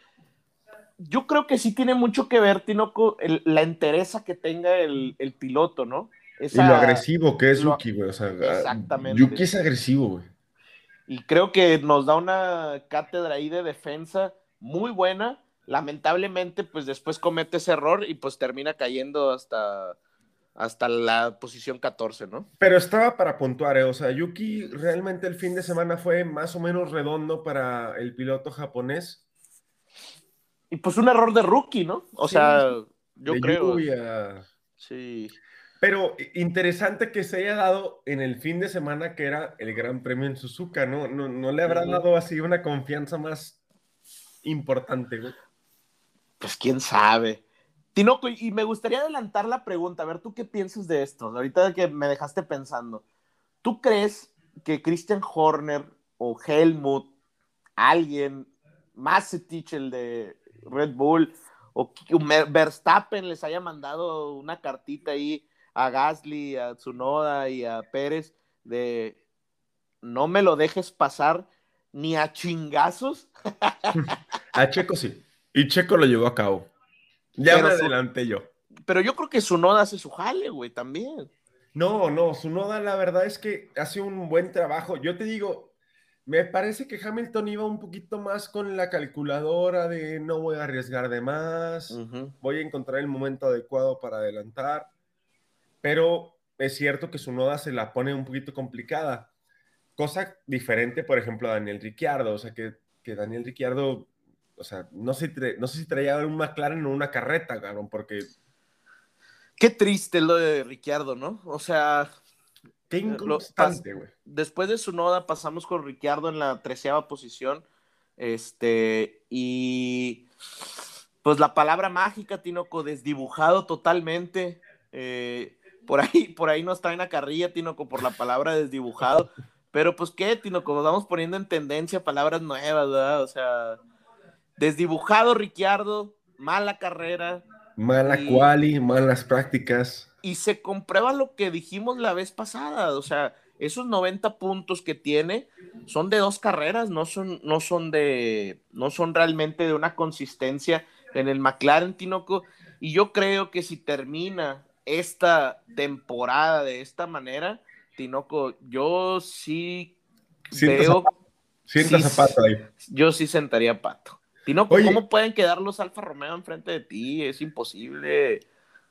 yo creo que sí tiene mucho que ver, Tinoco, el- la entereza que tenga el, el piloto, ¿no? Y lo agresivo que es lo- Yuki, güey. O sea, Exactamente. Yuki es agresivo, güey. Y creo que nos da una cátedra ahí de defensa muy buena. Lamentablemente, pues después comete ese error y pues termina cayendo hasta, hasta la posición 14, ¿no? Pero estaba para puntuar, ¿eh? o sea, Yuki realmente el fin de semana fue más o menos redondo para el piloto japonés. Y pues un error de rookie, ¿no? O Sí, sea, yo de creo. lluvia. Sí. Pero interesante que se haya dado en el fin de semana que era el Gran Premio en Suzuka, ¿no? No, no le habrán dado así una confianza más importante, güey. Pues quién sabe. Tinoco, y me gustaría adelantar la pregunta, a ver, ¿tú qué piensas de esto? Ahorita que me dejaste pensando, ¿tú crees que Christian Horner o Helmut, alguien, Macetich, el de Red Bull, o Verstappen les haya mandado una cartita ahí a Gasly, a Tsunoda y a Pérez de no me lo dejes pasar ni a chingazos? A Checo sí. Y Checo lo llevó a cabo. Ya Pero me adelanté yo. Pero yo creo que Tsunoda hace su jale, güey, también. No, no, su noda la verdad es que hace un buen trabajo. Yo te digo, me parece que Hamilton iba un poquito más con la calculadora de no voy a arriesgar de más, voy a encontrar el momento adecuado para adelantar, pero es cierto que su noda se la pone un poquito complicada. Cosa diferente, por ejemplo, a Daniel Ricciardo, o sea, que, que Daniel Ricciardo, o sea, no sé, no sé si traía un McLaren o una carreta, cabrón, porque Qué triste lo de Ricciardo, ¿no? O sea, qué lo- inconstante, güey. después de su noda pasamos con Ricciardo en la treceava posición. Este, y pues la palabra mágica, Tinoco, desdibujado totalmente. Eh, por ahí, por ahí nos traen a carrilla, Tinoco, por la palabra desdibujado. Pero pues qué, Tinoco, nos vamos poniendo en tendencia palabras nuevas, ¿verdad? O sea, desdibujado Ricciardo, mala carrera, Mala Y- quali, malas prácticas. y se comprueba lo que dijimos la vez pasada, o sea, esos 90 puntos que tiene son de dos carreras, no son, no son de, no son realmente de una consistencia en el McLaren Tinoco, y yo creo que si termina esta temporada de esta manera, Tinoco, yo sí Sienta veo, Sienta Sí, zapato ahí. yo sí sentaría pato. Tinoco, Oye. ¿cómo pueden quedar los Alfa Romeo enfrente de ti? Es imposible.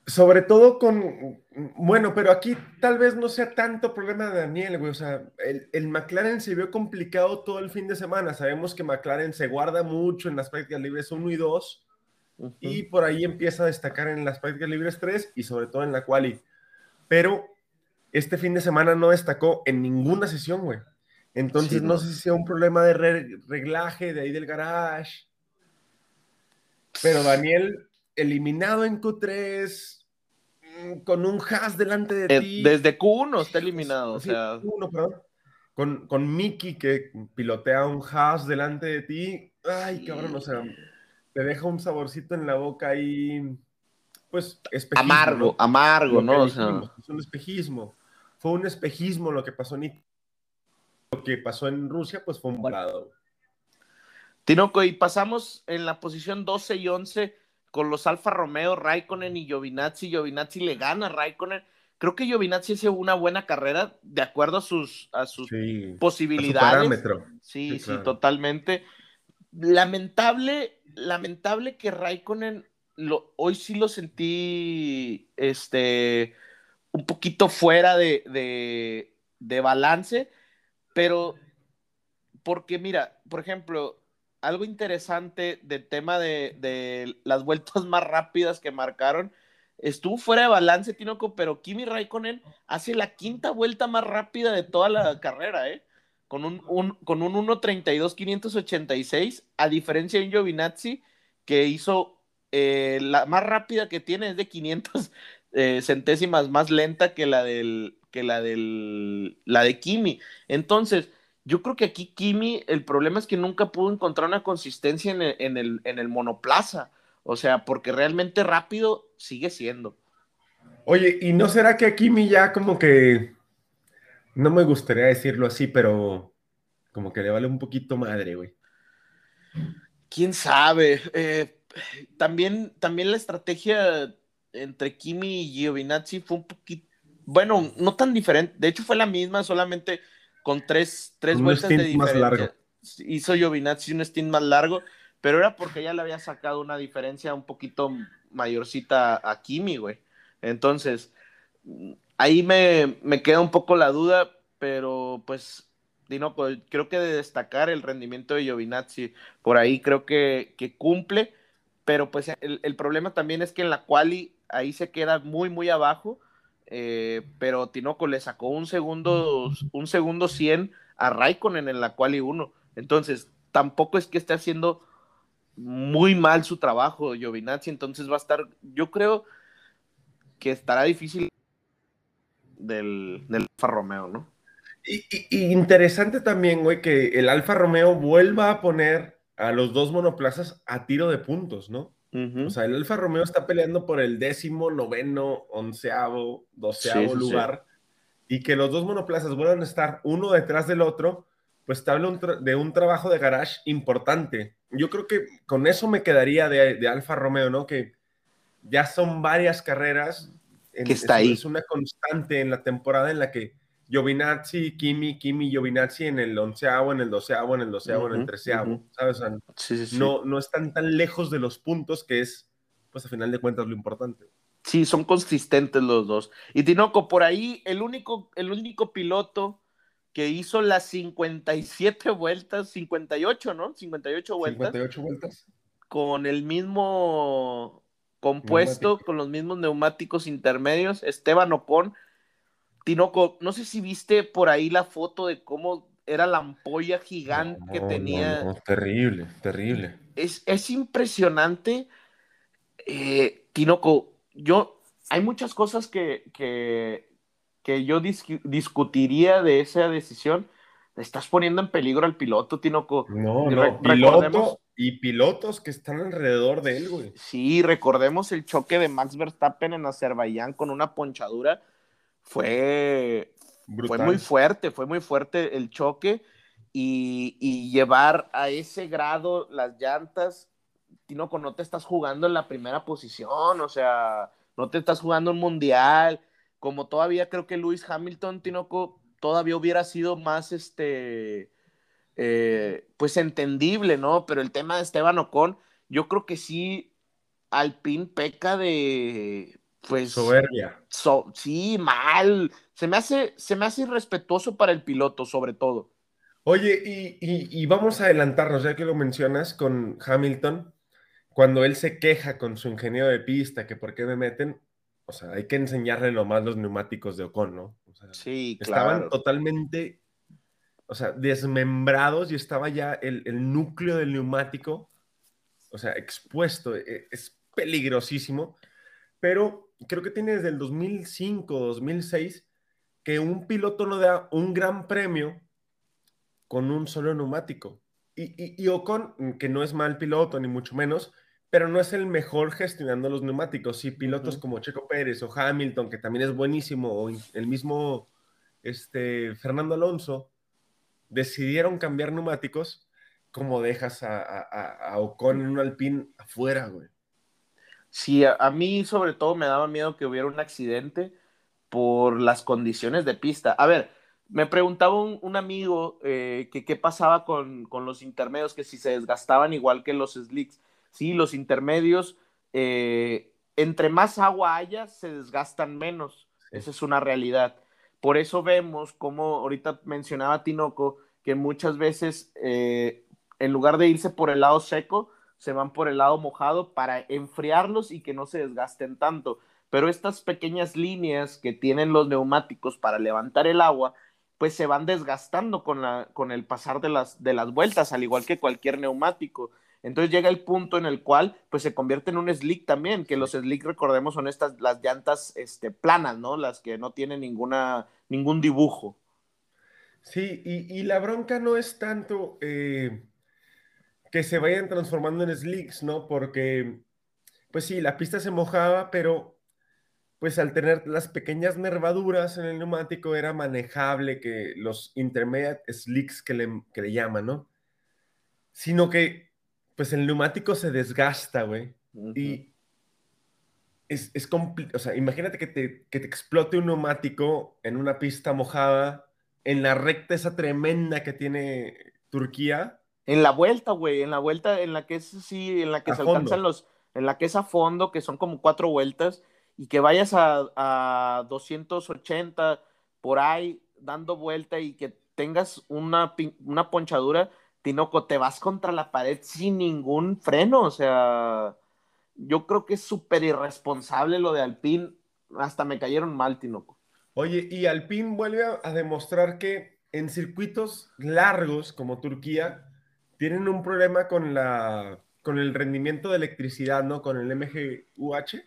Sobre todo con. Bueno, pero aquí tal vez no sea tanto problema de Daniel, güey. O sea, el, el McLaren se vio complicado todo el fin de semana. Sabemos que McLaren se guarda mucho en las prácticas libres 1 y 2 y por ahí empieza a destacar en las prácticas libres 3 y sobre todo en la quali. Pero este fin de semana no destacó en ninguna sesión, güey. Entonces Sí, no no. sé si sea un problema de re- reglaje de ahí del garage. Pero Daniel, eliminado en Q3, mm, con un Haas delante de Eh, ti. Desde Q1 está eliminado, o Sí, sea, uno, perdón. Con, con Mickey que pilotea un Haas delante de ti. Ay, cabrón, o sea, te deja un saborcito en la boca ahí, pues, espejismo, amargo, ¿no? amargo, ¿no? O sea, dijimos, es un espejismo. Fue un espejismo lo que pasó en It- Lo que pasó en Rusia, pues fue un volado. Tinoco, y pasamos en la posición 12 y 11 con los Alfa Romeo, Raikkonen y Giovinazzi. Giovinazzi le gana a Raikkonen. Creo que Giovinazzi hace una buena carrera de acuerdo a sus, a sus Sí. A su posibilidades. parámetro. Sí, Sí, sí, claro. totalmente. Lamentable, lamentable que Raikkonen lo, hoy sí lo sentí este un poquito fuera de, de, de balance, pero porque mira, por ejemplo, algo interesante del tema de, de las vueltas más rápidas que marcaron, estuvo fuera de balance, Tinoco, pero Kimi Raikkonen hace la quinta vuelta más rápida de toda la carrera, ¿eh? Con un, con un 1.32.586, a diferencia de Giovinazzi que hizo eh, la más rápida que tiene es de 500 eh, centésimas más lenta que la del que la del la de Kimi. Entonces, yo creo que aquí Kimi, el problema es que nunca pudo encontrar una consistencia en el, en el, en el monoplaza. O sea, porque realmente rápido sigue siendo. Oye, ¿y no será que a Kimi ya como que, no me gustaría decirlo así, pero como que le vale un poquito madre, güey? ¿Quién sabe? Eh, también, también la estrategia entre Kimi y Giovinazzi fue un poquito, bueno, no tan diferente. De hecho, fue la misma, solamente con tres, tres Un vueltas de stint más diferencia. largo. Hizo Giovinazzi un stint más largo, pero era porque ya le había sacado una diferencia un poquito mayorcita a Kimi, güey. Entonces, ahí me, me queda un poco la duda, pero pues, Dino, creo que de destacar el rendimiento de Giovinazzi, por ahí creo que, que cumple, pero pues el, el problema también es que en la quali ahí se queda muy, muy abajo, eh, pero Tinoco le sacó un segundo, un segundo 100 a Raikkonen en la quali 1. Entonces, tampoco es que esté haciendo muy mal su trabajo Giovinazzi, entonces va a estar, yo creo que estará difícil del, del Alfa Romeo, ¿no? Y, y- y interesante también, güey, que el Alfa Romeo vuelva a poner a los dos monoplazas a tiro de puntos, ¿no? O sea, el Alfa Romeo está peleando por el décimo, noveno, onceavo, doceavo Sí, sí, sí. lugar. Y que los dos monoplazas vuelvan a estar uno detrás del otro, pues te habla de un trabajo de garage importante. Yo creo que con eso me quedaría de, de Alfa Romeo, ¿no? Que ya son varias carreras. en- Que está es, ahí. Es una constante en la temporada en la que Giovinazzi, Kimi, Kimi, Giovinazzi en el onceavo, en el doceavo, en el doceavo, en el treceavo. ¿sabes? O sea, Sí, sí, sí. no, no están tan lejos de los puntos que es, pues a final de cuentas, lo importante. Sí, son consistentes los dos. Y Tinoco, por ahí, el único, el único piloto que hizo las 57 vueltas, 58, ¿no? 58 vueltas, 58 vueltas. con el mismo compuesto, Neumático. con los mismos neumáticos intermedios, Esteban Ocon. Tinoco, no sé si viste por ahí la foto de cómo era la ampolla gigante que tenía. no, no, terrible, terrible. es, es impresionante. Eh, Tinoco, yo, hay muchas cosas que, que, que yo dis- discutiría de esa decisión. Estás poniendo en peligro al piloto, Tinoco. No, no, piloto y pilotos que están alrededor de él, güey. Sí, recordemos el choque de Max Verstappen en Azerbaiyán con una ponchadura. Fue, Brutal. fue muy fuerte, fue muy fuerte el choque y, y llevar a ese grado las llantas, Tinoco, no te estás jugando en la primera posición, o sea, no te estás jugando un mundial, como todavía creo que Lewis Hamilton, Tinoco, todavía hubiera sido más, este, eh, pues entendible, ¿no? Pero el tema de Esteban Ocon, yo creo que sí, Alpine peca de, pues, Soberbia. So- sí, mal. Se me hace, se me hace irrespetuoso para el piloto, sobre todo. Oye, y, y- y vamos a adelantarnos, ya que lo mencionas con Hamilton, cuando él se queja con su ingeniero de pista, que por qué me meten, o sea, hay que enseñarle nomás los neumáticos de Ocon, ¿no? O sea, Sí, estaban claro. totalmente, o sea, desmembrados y estaba ya el, el núcleo del neumático, o sea, expuesto, e- es peligrosísimo, pero creo que tiene desde el 2005, 2006, que un piloto no da un gran premio con un solo neumático. Y, y, y Ocon, que no es mal piloto, ni mucho menos, pero no es el mejor gestionando los neumáticos. Sí, pilotos como Checo Pérez o Hamilton, que también es buenísimo, o el mismo este, Fernando Alonso, decidieron cambiar neumáticos, como dejas a, a, a- a Ocon en un Alpine afuera, güey. Sí, a, a mí sobre todo me daba miedo que hubiera un accidente por las condiciones de pista. A ver, me preguntaba un, un amigo eh, que qué pasaba con, con los intermedios, que si se desgastaban igual que los slicks. Sí, los intermedios, eh, entre más agua haya, se desgastan menos. Sí. Esa es una realidad. Por eso vemos, como ahorita mencionaba Tinoco, que muchas veces eh, en lugar de irse por el lado seco, se van por el lado mojado para enfriarlos y que no se desgasten tanto. Pero estas pequeñas líneas que tienen los neumáticos para levantar el agua, pues se van desgastando con, la, con el pasar de las, de las vueltas, al igual que cualquier neumático. Entonces llega el punto en el cual pues se convierte en un slick también, que los slick recordemos son estas las llantas este, planas, ¿no? Las que no tienen ninguna, ningún dibujo. Sí, y, y la bronca no es tanto eh, que se vayan transformando en slicks, ¿no? Porque, pues sí, la pista se mojaba, pero pues al tener las pequeñas nervaduras en el neumático era manejable que los intermediate slicks que le, que le llaman, ¿no? Sino que, pues el neumático se desgasta, güey. Y es, es compli- o sea, imagínate que te, que te explote un neumático en una pista mojada en la recta esa tremenda que tiene Turquía. En la vuelta, güey, en la vuelta en la que es sí, en la que A se fondo. alcanzan los, en la que es a fondo, que son como cuatro vueltas, y que vayas a, a 280 por ahí dando vuelta y que tengas una, una ponchadura, Tinoco, te vas contra la pared sin ningún freno, o sea, yo creo que es súper irresponsable lo de Alpine, hasta me cayeron mal, Tinoco. Oye, y Alpine vuelve a, a demostrar que en circuitos largos como Turquía tienen un problema con la con el rendimiento de electricidad, ¿no? Con el MGUH,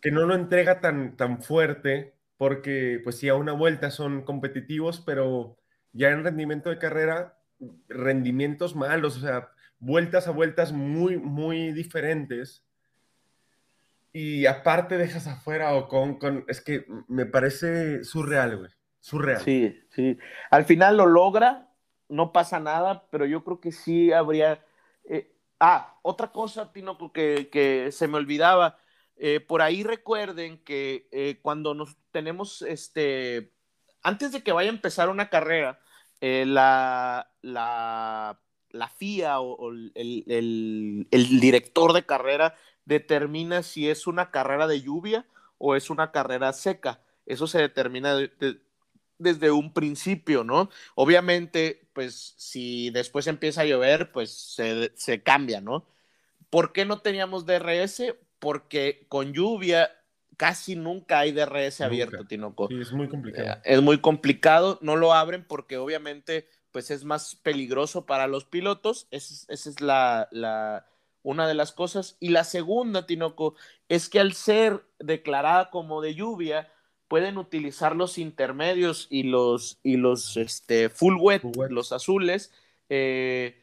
que no lo entrega tan, tan fuerte, porque pues sí, a una vuelta son competitivos, pero ya en rendimiento de carrera, rendimientos malos, o sea, vueltas a vueltas muy, muy diferentes. Y aparte dejas afuera o con, con es que me parece surreal, güey. Surreal. Sí, sí. Al final lo logra, no pasa nada, pero yo creo que sí habría. eh, ah, otra cosa, Tino, que, se me olvidaba. Eh, por ahí recuerden que eh, cuando nos tenemos este. Antes de que vaya a empezar una carrera, la, la, la FIA o, el, el- director de carrera determina si es una carrera de lluvia o es una carrera seca. Eso se determina de- de- desde un principio, ¿no? Obviamente, pues si después empieza a llover, pues se, se cambia, ¿no? ¿Por qué no teníamos DRS? Porque con lluvia casi nunca hay DRS Nunca. abierto, Tinoco. Sí, es muy complicado. Eh, Es muy complicado, no lo abren porque obviamente pues es más peligroso para los pilotos, esa es, esa es la, la- una de las cosas. Y la segunda, Tinoco, es que al ser declarada como de lluvia, pueden utilizar los intermedios y los, y los este, full, wet, Full wet. los azules, eh,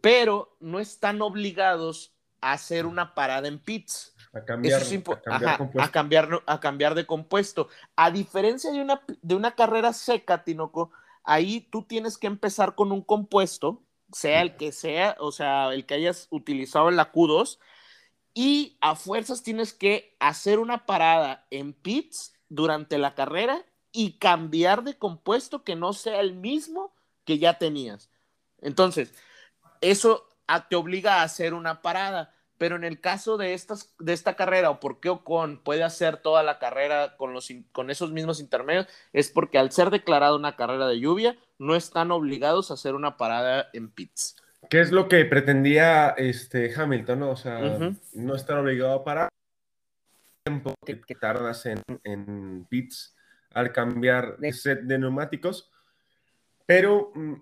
pero no están obligados a hacer una parada en pits. A cambiar, Eso es impo- a cambiar ajá, compuesto. a cambiar, a cambiar de compuesto. A diferencia de una, de una carrera seca, Tinoco, ahí tú tienes que empezar con un compuesto, sea el que sea, o sea, el que hayas utilizado en la Q2, y a fuerzas tienes que hacer una parada en pits durante la carrera y cambiar de compuesto que no sea el mismo que ya tenías. Entonces, eso a- te obliga a hacer una parada. Pero en el caso de, estas, de esta carrera, o por qué Ocon puede hacer toda la carrera con, los, con esos mismos intermedios, es porque al ser declarada una carrera de lluvia, no están obligados a hacer una parada en pits. ¿Qué es lo que pretendía este Hamilton? ¿no? O sea, no estar obligado a parar tiempo que, que tardas en, en pits al cambiar de set de neumáticos. Pero mm,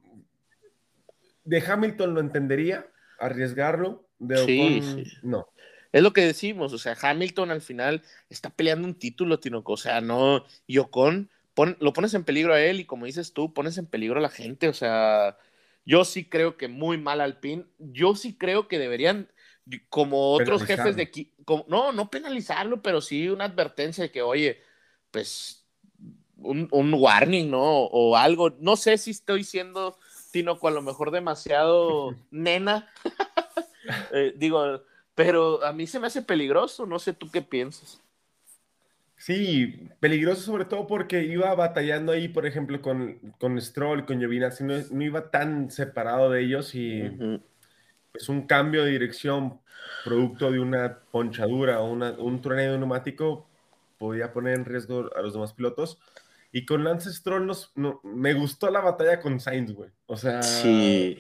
de Hamilton lo entendería, arriesgarlo. De Sí, Ocon, sí. no. Es lo que decimos, o sea, Hamilton al final está peleando un título, Tinoco, o sea, no, y Ocon, pon- lo pones en peligro a él y como dices tú, pones en peligro a la gente, o sea, yo sí creo que muy mal Alpine, yo sí creo que deberían, como otros jefes de como- no, no penalizarlo, pero sí una advertencia de que, oye, pues, un, un warning, ¿no? O algo, no sé si estoy siendo, Tinoco, a lo mejor demasiado nena, Eh, digo, pero a mí se me hace peligroso, no sé tú qué piensas. Sí, peligroso sobre todo porque iba batallando ahí, por ejemplo, con, con Stroll, con Giovinazzi, no, no iba tan separado de ellos y. pues un cambio de dirección producto de una ponchadura o una- un trueno de neumático podía poner en riesgo a los demás pilotos. Y con Lance Stroll nos, no- me gustó la batalla con Sainz, güey. O sea, Sí,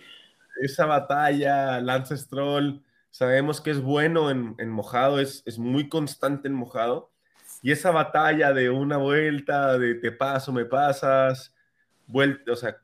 esa batalla, Lance Stroll, sabemos que es bueno en, en mojado, es, es muy constante en mojado. Y esa batalla de una vuelta, de te paso, me pasas, vuelta, o sea,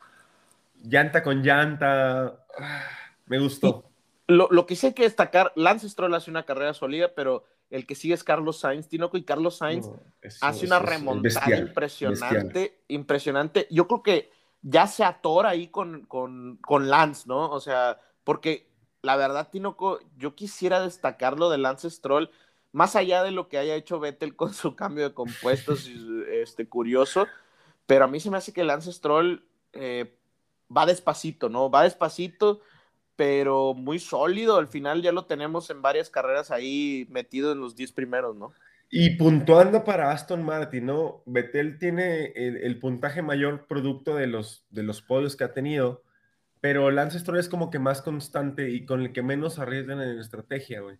llanta con llanta, ah, me gustó. Lo, lo que sí hay que destacar, Lance Stroll hace una carrera sólida, pero el que sigue es Carlos Sainz, Tinoco, y Carlos Sainz No, hace una remontada bestial, impresionante, impresionante. Yo creo que ya se atora ahí con, con, con Lance, ¿no? O sea, porque la verdad, Tinoco, yo quisiera destacar lo de Lance Stroll, más allá de lo que haya hecho Vettel con su cambio de compuestos, este, curioso, pero a mí se me hace que Lance Stroll eh, va despacito, ¿no? Va despacito, pero muy sólido. Al final ya lo tenemos en varias carreras ahí metido en los 10 primeros, ¿no? Y puntuando para Aston Martin, ¿no? Vettel tiene el, puntaje mayor producto de los, de los podios que ha tenido, pero Lance Stroll es como que más constante y con el que menos arriesgan en estrategia, güey.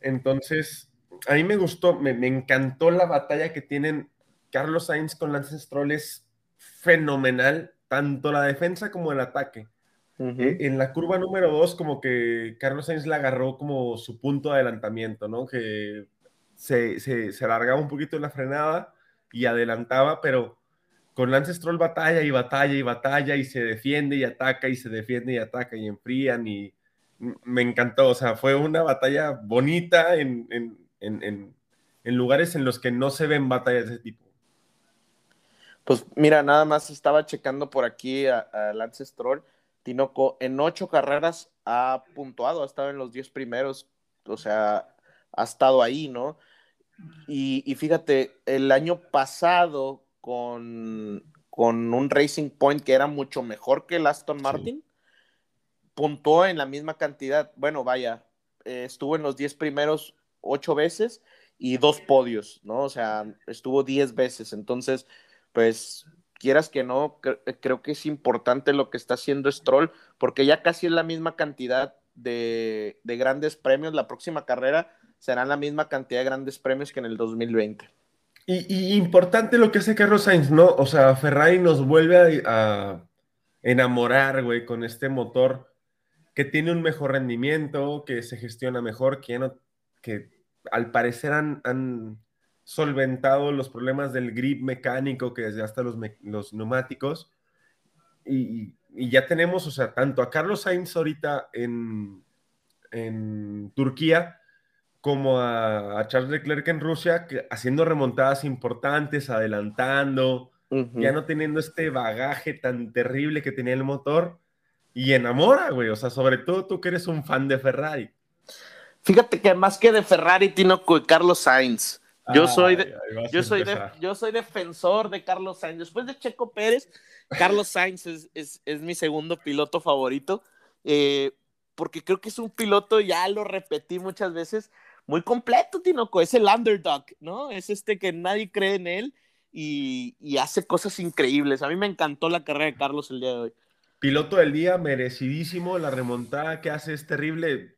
Entonces, a mí me gustó, me, encantó la batalla que tienen Carlos Sainz con Lance Stroll, es fenomenal, tanto la defensa como el ataque. Eh, en la curva número 2, como que Carlos Sainz le agarró como su punto de adelantamiento, ¿no? Que se, se, alargaba un poquito en la frenada y adelantaba, pero con Lance Stroll batalla y batalla y batalla y se defiende y ataca y se defiende y ataca y enfrían y me encantó, o sea, fue una batalla bonita en, lugares en los que no se ven batallas de ese tipo. Pues mira, nada más estaba checando por aquí a, a Lance Stroll. Tinoco en ocho carreras ha puntuado, ha estado en los diez primeros, o sea, ha estado ahí, ¿no? Y, fíjate, el año pasado con, con, un Racing Point que era mucho mejor que el Aston Martin, puntuó en la misma cantidad. Bueno, vaya, eh, estuvo en los 10 primeros ocho veces y dos podios, ¿no? O sea, estuvo 10 veces. Entonces, pues, quieras que no, creo que es importante lo que está haciendo Stroll, porque ya casi es la misma cantidad de, de grandes premios. La próxima carrera serán la misma cantidad de grandes premios que en el 2020. Y, importante lo que hace Carlos Sainz, ¿no? O sea, Ferrari nos vuelve a, enamorar, güey, con este motor que tiene un mejor rendimiento, que se gestiona mejor, que, no, que al parecer han, solventado los problemas del grip mecánico que desgasta los, los neumáticos. Y, y, ya tenemos, o sea, tanto a Carlos Sainz ahorita en, en Turquía, como a, Charles Leclerc en Rusia, haciendo remontadas importantes, adelantando, ya no teniendo este bagaje tan terrible que tenía el motor, y enamora, güey, o sea, sobre todo tú que eres un fan de Ferrari. Fíjate que más que de Ferrari, Tino Carlos Sainz. Yo soy, yo, soy yo soy defensor de Carlos Sainz. Después de Checo Pérez, Carlos Sainz es, mi segundo piloto favorito, eh, porque creo que es un piloto, ya lo repetí muchas veces, muy completo, Tinoco. Es el underdog, ¿no? Es este que nadie cree en él y, hace cosas increíbles. A mí me encantó la carrera de Carlos el día de hoy. Piloto del día, merecidísimo. La remontada que hace es terrible.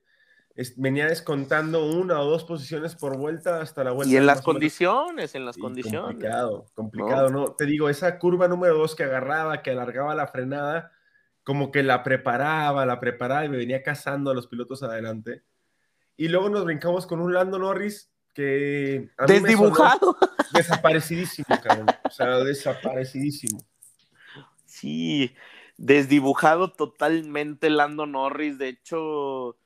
Venía descontando una o dos posiciones por vuelta hasta la vuelta. Y en las condiciones, en las condiciones. Complicado, complicado, ¿no? Te digo, esa curva número dos que agarraba, que alargaba la frenada, como que la preparaba, la preparaba y me venía cazando a los pilotos adelante y luego nos brincamos con un Lando Norris que... Desdibujado. desaparecidísimo, cabrón. O sea, desaparecidísimo. Sí, desdibujado totalmente Lando Norris. De hecho...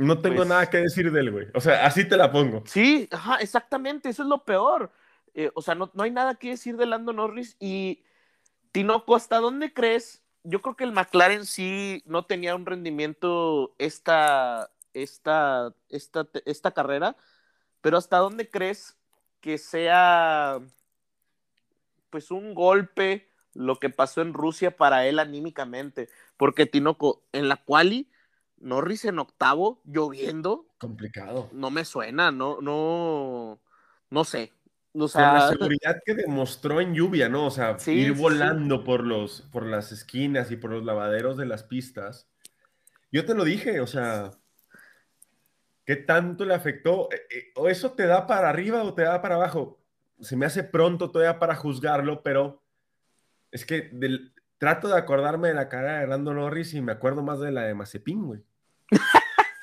No tengo pues nada que decir de él, güey. O sea, así te la pongo. Sí, ajá, exactamente. Eso es lo peor. Eh, o sea, no, no hay nada que decir de Lando Norris. Y, Tinoco, ¿hasta dónde crees? Yo creo que el McLaren sí no tenía un rendimiento esta, esta, esta, esta carrera, pero ¿hasta dónde crees que sea pues un golpe lo que pasó en Rusia para él anímicamente? Porque Tinoco, en la quali, Norris en octavo, lloviendo. Complicado. No me suena, no, no, no sé. O sea, la seguridad que demostró en lluvia, ¿no? O sea, ir volando por, los, por las esquinas y por los lavaderos de las pistas. Yo te lo dije, o sea, ¿Qué tanto le afectó? Eh, eh, ¿O eso te da para arriba o te da para abajo? Se me hace pronto todavía para juzgarlo, pero es que trato de acordarme de la cara de Hernando Norris y me acuerdo más de la de Mazepin, güey.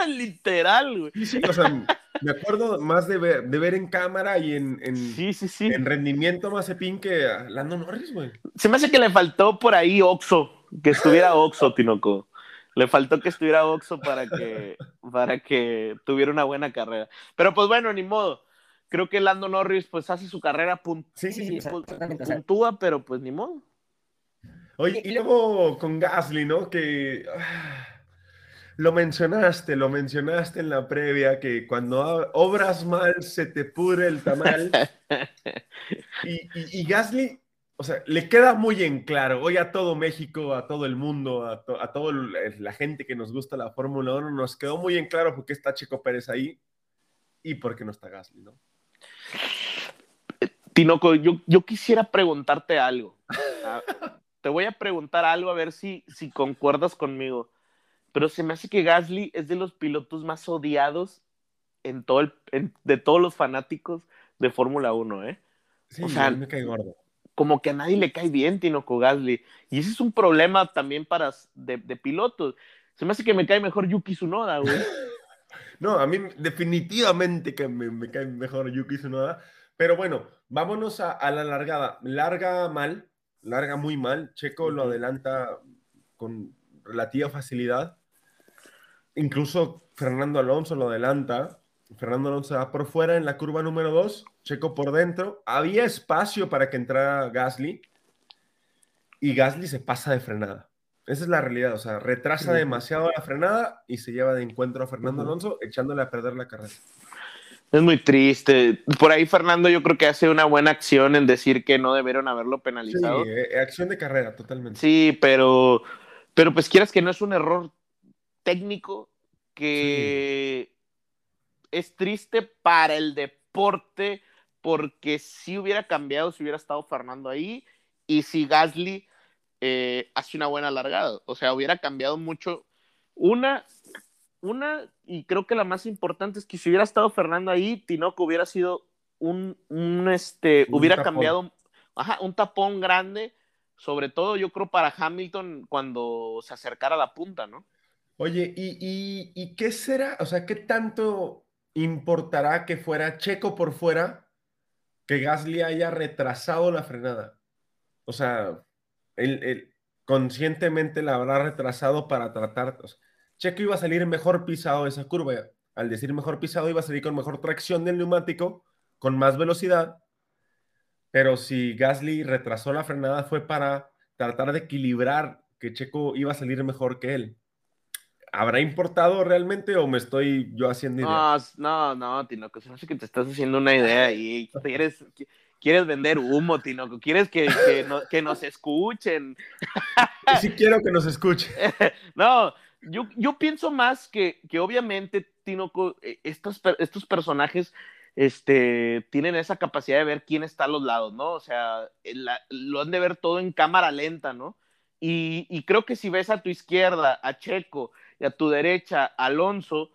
Literal, güey. Sí, sí, o sea, me acuerdo más de ver, de ver en cámara y en, en, sí, sí, sí. en rendimiento Mazepin que a Lando Norris, güey. Se me hace que le faltó por ahí Oxo, que estuviera Oxo, Tinoco. Le faltó que estuviera Oxo para que, para que tuviera una buena carrera. Pero pues bueno, ni modo. Creo que Lando Norris pues hace su carrera sí, sí, puntúa, pero pues ni modo. Oye, y luego con Gasly, ¿no? Que ah, lo mencionaste, lo mencionaste en la previa, que cuando obras mal se te pudre el tamal. y, y Gasly o sea, le queda muy en claro, hoy a todo México, a todo el mundo, a, toda la gente que nos gusta la Fórmula 1, nos quedó muy en claro por qué está Checo Pérez ahí y por qué no está Gasly, ¿no? Tinoco, yo, yo quisiera preguntarte algo. Ah, te voy a preguntar algo a ver si, si concuerdas conmigo. Pero se me hace que Gasly es de los pilotos más odiados en todo el, de todos los fanáticos de Fórmula 1, ¿eh? Sí, o sea, me cae gordo. Como que a nadie le cae bien Tinoco Gasly. Y ese es un problema también para de, de pilotos. Se me hace que me cae mejor Yuki Tsunoda, güey. no, a mí definitivamente que me, cae mejor Yuki Tsunoda. Pero bueno, vámonos a, a, la largada. Larga mal, larga muy mal. Checo lo adelanta con relativa facilidad. Incluso Fernando Alonso lo adelanta. Fernando Alonso va por fuera en la curva número 2, Checo por dentro. Había espacio para que entrara Gasly y Gasly se pasa de frenada. Esa es la realidad, o sea, retrasa demasiado la frenada y se lleva de encuentro a Fernando Alonso echándole a perder la carrera. Es muy triste. Por ahí Fernando yo creo que hace una buena acción en decir que no debieron haberlo penalizado. Sí, eh, acción de carrera, totalmente. Sí, pero, pero pues quieras que no es un error técnico que es triste para el deporte porque si hubiera cambiado, si hubiera estado Fernando ahí y si Gasly eh, hace una buena largada. O sea, hubiera cambiado mucho. Una, una, y creo que la más importante es que si hubiera estado Fernando ahí, Tinoco hubiera sido un, un este, hubiera cambiado, ajá, un tapón grande, sobre todo yo creo para Hamilton cuando se acercara a la punta, ¿no? Oye, ¿y, y, y qué será? O sea, ¿qué tanto importará que fuera Checo por fuera que Gasly haya retrasado la frenada? O sea, él, conscientemente la habrá retrasado para tratar. Checo iba a salir mejor pisado de esa curva. Al decir mejor pisado, iba a salir con mejor tracción del neumático, con más velocidad. Pero si Gasly retrasó la frenada fue para tratar de equilibrar que Checo iba a salir mejor que él. ¿Habrá importado realmente o me estoy yo haciendo idea? No, no, no, Tino, que se hace que te estás haciendo una idea y quieres, quieres vender humo, Tinoco, quieres que, que, nos escuchen. Sí quiero que nos escuchen. no, yo, yo pienso más que, que obviamente, Tinoco, eh, estos, estos personajes este, tienen esa capacidad de ver quién está a los lados, ¿no? O sea, lo han de ver todo en cámara lenta, ¿no? Y, y, creo que si ves a tu izquierda a Checo y a tu derecha Alonso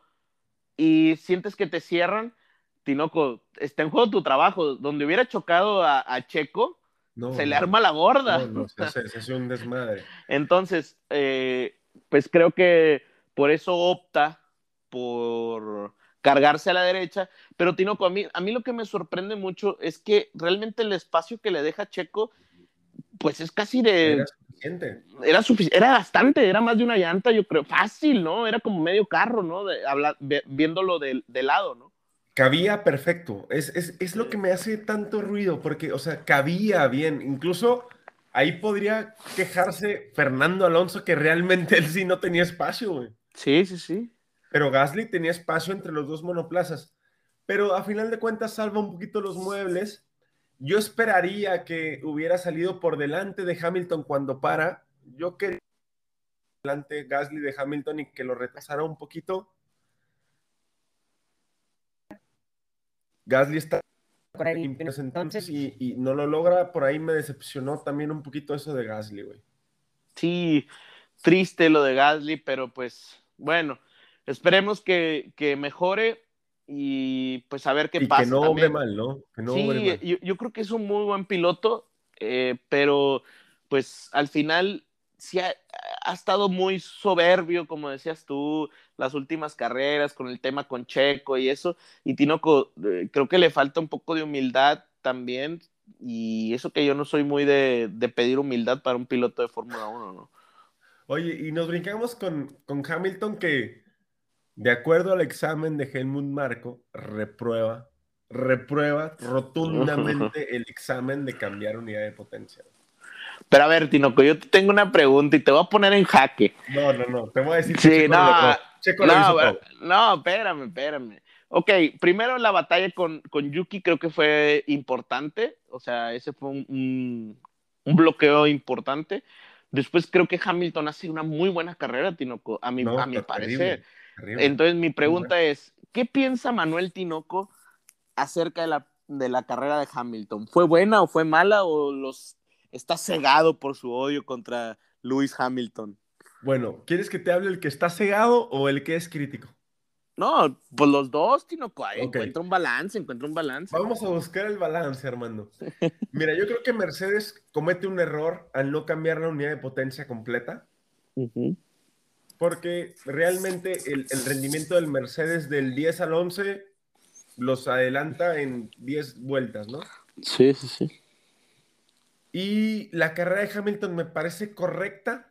y sientes que te cierran, Tinoco, está en juego tu trabajo. Donde hubiera chocado a, Checo, se le arma la gorda. No, se, hace, un desmadre. Entonces, eh, pues creo que por eso opta por cargarse a la derecha. Pero Tinoco, a mí, a mí lo que me sorprende mucho es que realmente el espacio que le deja Checo, pues es casi de. Era suficiente. Era, era bastante, era más de una llanta, yo creo. Fácil, ¿no? Era como medio carro, ¿no? De, viéndolo de, de lado, ¿no? Cabía perfecto. Es, es, es, lo que me hace tanto ruido, porque, o sea, cabía bien. Incluso ahí podría quejarse Fernando Alonso que realmente él sí no tenía espacio, güey. Sí, sí, sí. Pero Gasly tenía espacio entre los dos monoplazas. Pero a final de cuentas salva un poquito los muebles. Yo esperaría que hubiera salido por delante de Hamilton cuando para. Yo quería delante Gasly de Hamilton y que lo retrasara un poquito Gasly está entonces y, y, no lo logra, por ahí me decepcionó también un poquito eso de Gasly, güey. Sí, triste lo de Gasly, pero pues bueno, esperemos que, que mejore y pues a ver qué y pasa. Que no obre mal, ¿no? Que no sí, Yo, yo, creo que es un muy buen piloto, eh, pero pues al final sí ha, estado muy soberbio, como decías tú, las últimas carreras con el tema con Checo y eso. Y Tinoco, eh, creo que le falta un poco de humildad también. Y eso que yo no soy muy de, pedir humildad para un piloto de Fórmula 1, ¿no? Oye, y nos brincamos con, con Hamilton que, de acuerdo al examen de Helmut Marco, reprueba, reprueba rotundamente el examen de cambiar unidad de potencia. Pero a ver, Tinoco, yo te tengo una pregunta y te voy a poner en jaque. No, no, no, te voy a decir. Sí, no, no, no, espérame, espérame. Ok, primero la batalla con, con, Yuki creo que fue importante, o sea, ese fue un, un, bloqueo importante. Después creo que Hamilton ha sido una muy buena carrera, Tinoco, a mi, a mi parecer. Entonces mi pregunta es, ¿qué piensa Manuel Tinoco acerca de la de la carrera de Hamilton? ¿Fue buena o fue mala o los está cegado por su odio contra Lewis Hamilton? Bueno, ¿quieres que te hable el que está cegado o el que es crítico? No, pues los dos, Tino, Ok. encuentra un balance, encuentra un balance. Vamos a buscar el balance, Armando. Mira, yo creo que Mercedes comete un error al no cambiar la unidad de potencia completa, Ujú. Porque realmente el, el rendimiento del Mercedes del 10 al 11 los adelanta en 10 vueltas, ¿no? Sí, sí, sí. Y la carrera de Hamilton me parece correcta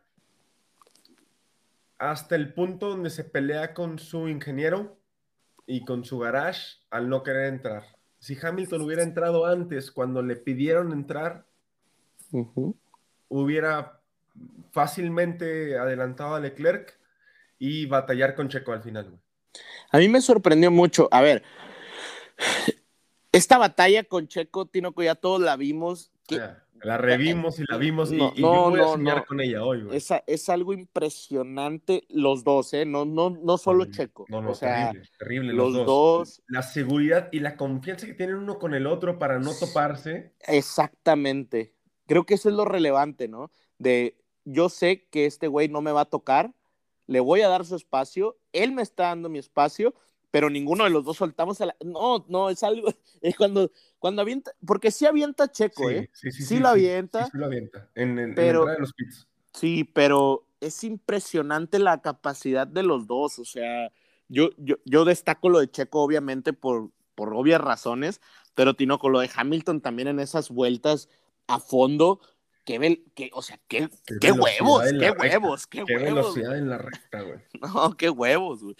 hasta el punto donde se pelea con su ingeniero y con su garage al no querer entrar. Si Hamilton hubiera entrado antes, cuando le pidieron entrar, hubiera fácilmente adelantado a Leclerc y batallar con Checo al final. güey. A mí me sorprendió mucho. A ver, esta batalla con Checo, Tinoco, ya todos la vimos. Que sea, la revimos y la vimos y, No, y no, yo voy a no, soñar no. con ella hoy. güey. es, es algo impresionante los dos, ¿eh? No, no, no solo No, Checo. No, no, o sea, terrible, terrible. los Los, dos- La seguridad y la confianza que tienen uno con el otro para no toparse. exactamente. Creo que eso es lo relevante, ¿no? De yo sé que este güey no me va a tocar, le voy a dar su espacio, él me está dando mi espacio, pero ninguno de los dos soltamos a la... No, no, es algo... Es cuando, cuando avienta... Porque sí avienta Checo, ¿eh? Sí lo avienta, Sí, sí lo avienta. En, en pero- de los pits. Sí, pero es impresionante la capacidad de los dos. O sea, yo, yo, yo destaco lo de Checo, obviamente, por, por obvias razones, pero Tinoco, lo de Hamilton también en esas vueltas a fondo. Qué, vel- qué- o sea, qué, Qué huevos, qué recta. huevos, qué, huevos. velocidad en la recta, güey. No, qué huevos, güey.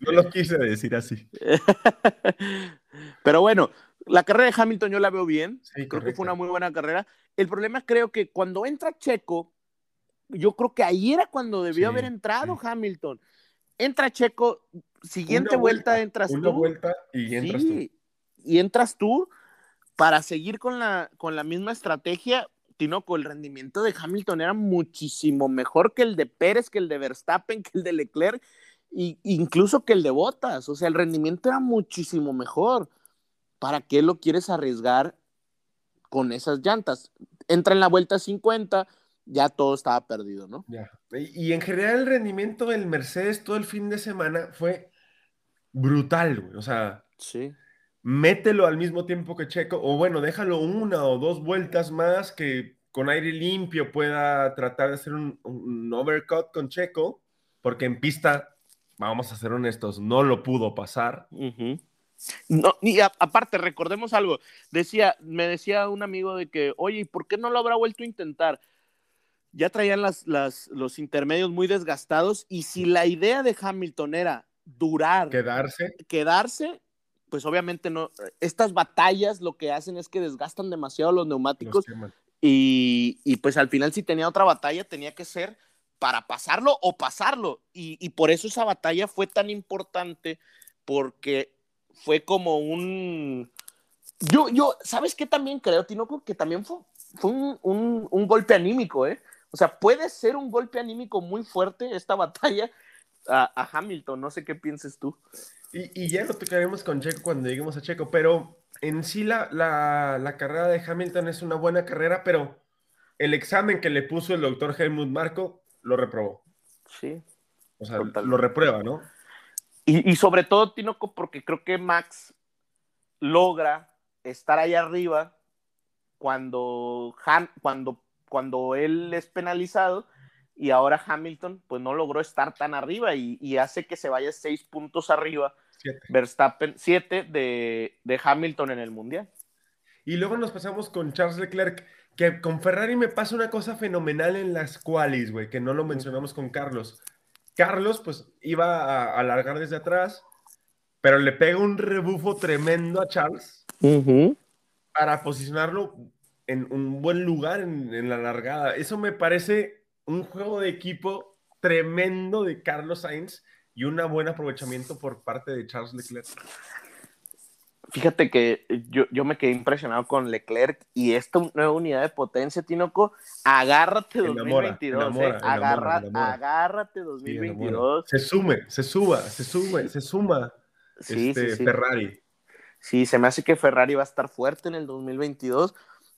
No lo quise decir así. Pero bueno, la carrera de Hamilton yo la veo bien. Sí, creo que fue una muy buena carrera. El problema creo que cuando entra Checo, yo creo que ahí era cuando debió Sí, haber entrado sí. Hamilton. Entra Checo, siguiente vuelta, entras Una tú. vuelta y entras tú. Y entras tú para seguir con la, con la misma estrategia. Tinoco, el rendimiento de Hamilton era muchísimo mejor que el de Pérez, que el de Verstappen, que el de Leclerc, e incluso que el de Bottas. O sea, el rendimiento era muchísimo mejor. ¿Para qué lo quieres arriesgar con esas llantas? Entra en la vuelta 50, ya todo estaba perdido, ¿no? Ya. Y, y en general el rendimiento del Mercedes todo el fin de semana fue brutal, güey. O sea, Sí. Mételo al mismo tiempo que Checo, o bueno, déjalo una o dos vueltas más que con aire limpio pueda tratar de hacer un, un overcut con Checo, porque en pista, vamos a ser honestos, no lo pudo pasar. No, y a- aparte, recordemos algo. Decía, me decía un amigo de que, oye, ¿y por qué no lo habrá vuelto a intentar? Ya traían las, las, los intermedios muy desgastados y si la idea de Hamilton era durar, Quedarse, quedarse, pues obviamente no. Estas batallas lo que hacen es que desgastan demasiado los neumáticos y, y, pues al final si tenía otra batalla tenía que ser para pasarlo o pasarlo. Y, y por eso esa batalla fue tan importante porque fue como un... Yo, yo, ¿sabes qué también creo, Tinoco? Que también fue, fue un, un, un golpe anímico, ¿eh? O sea, puede ser un golpe anímico muy fuerte esta batalla a, a Hamilton. No sé qué pienses tú. Y, y ya lo tocaremos con Checo cuando lleguemos a Checo, pero en sí la, la, la carrera de Hamilton es una buena carrera, pero el examen que le puso el doctor Helmut Marco lo reprobó. Sí. O sea, lo reprueba, ¿no? Y, y sobre todo, Tinoco, porque creo que Max logra estar ahí arriba cuando, Ham- cuando, cuando él es penalizado y ahora Hamilton pues no logró estar tan arriba y, y hace que se vaya seis puntos arriba Siete. Verstappen, siete de, de Hamilton en el Mundial. Y luego nos pasamos con Charles Leclerc, que con Ferrari me pasa una cosa fenomenal en las qualis, güey, que no lo mencionamos con Carlos. Carlos, pues, iba a alargar desde atrás, pero le pega un rebufo tremendo a Charles para posicionarlo en un buen lugar en, en la largada. Eso me parece un juego de equipo tremendo de Carlos Sainz y un buen aprovechamiento por parte de Charles Leclerc. Fíjate que yo, yo me quedé impresionado con Leclerc y esta nueva unidad de potencia, Tinoco, agárrate Enamora, 2022, enamora, eh, enamora, agarra- enamora. agárrate Sí, 2022. Se sume, se suba, se suma, se suma Sí, este, sí. Ferrari. sí, se me hace que Ferrari va a estar fuerte en el 2022.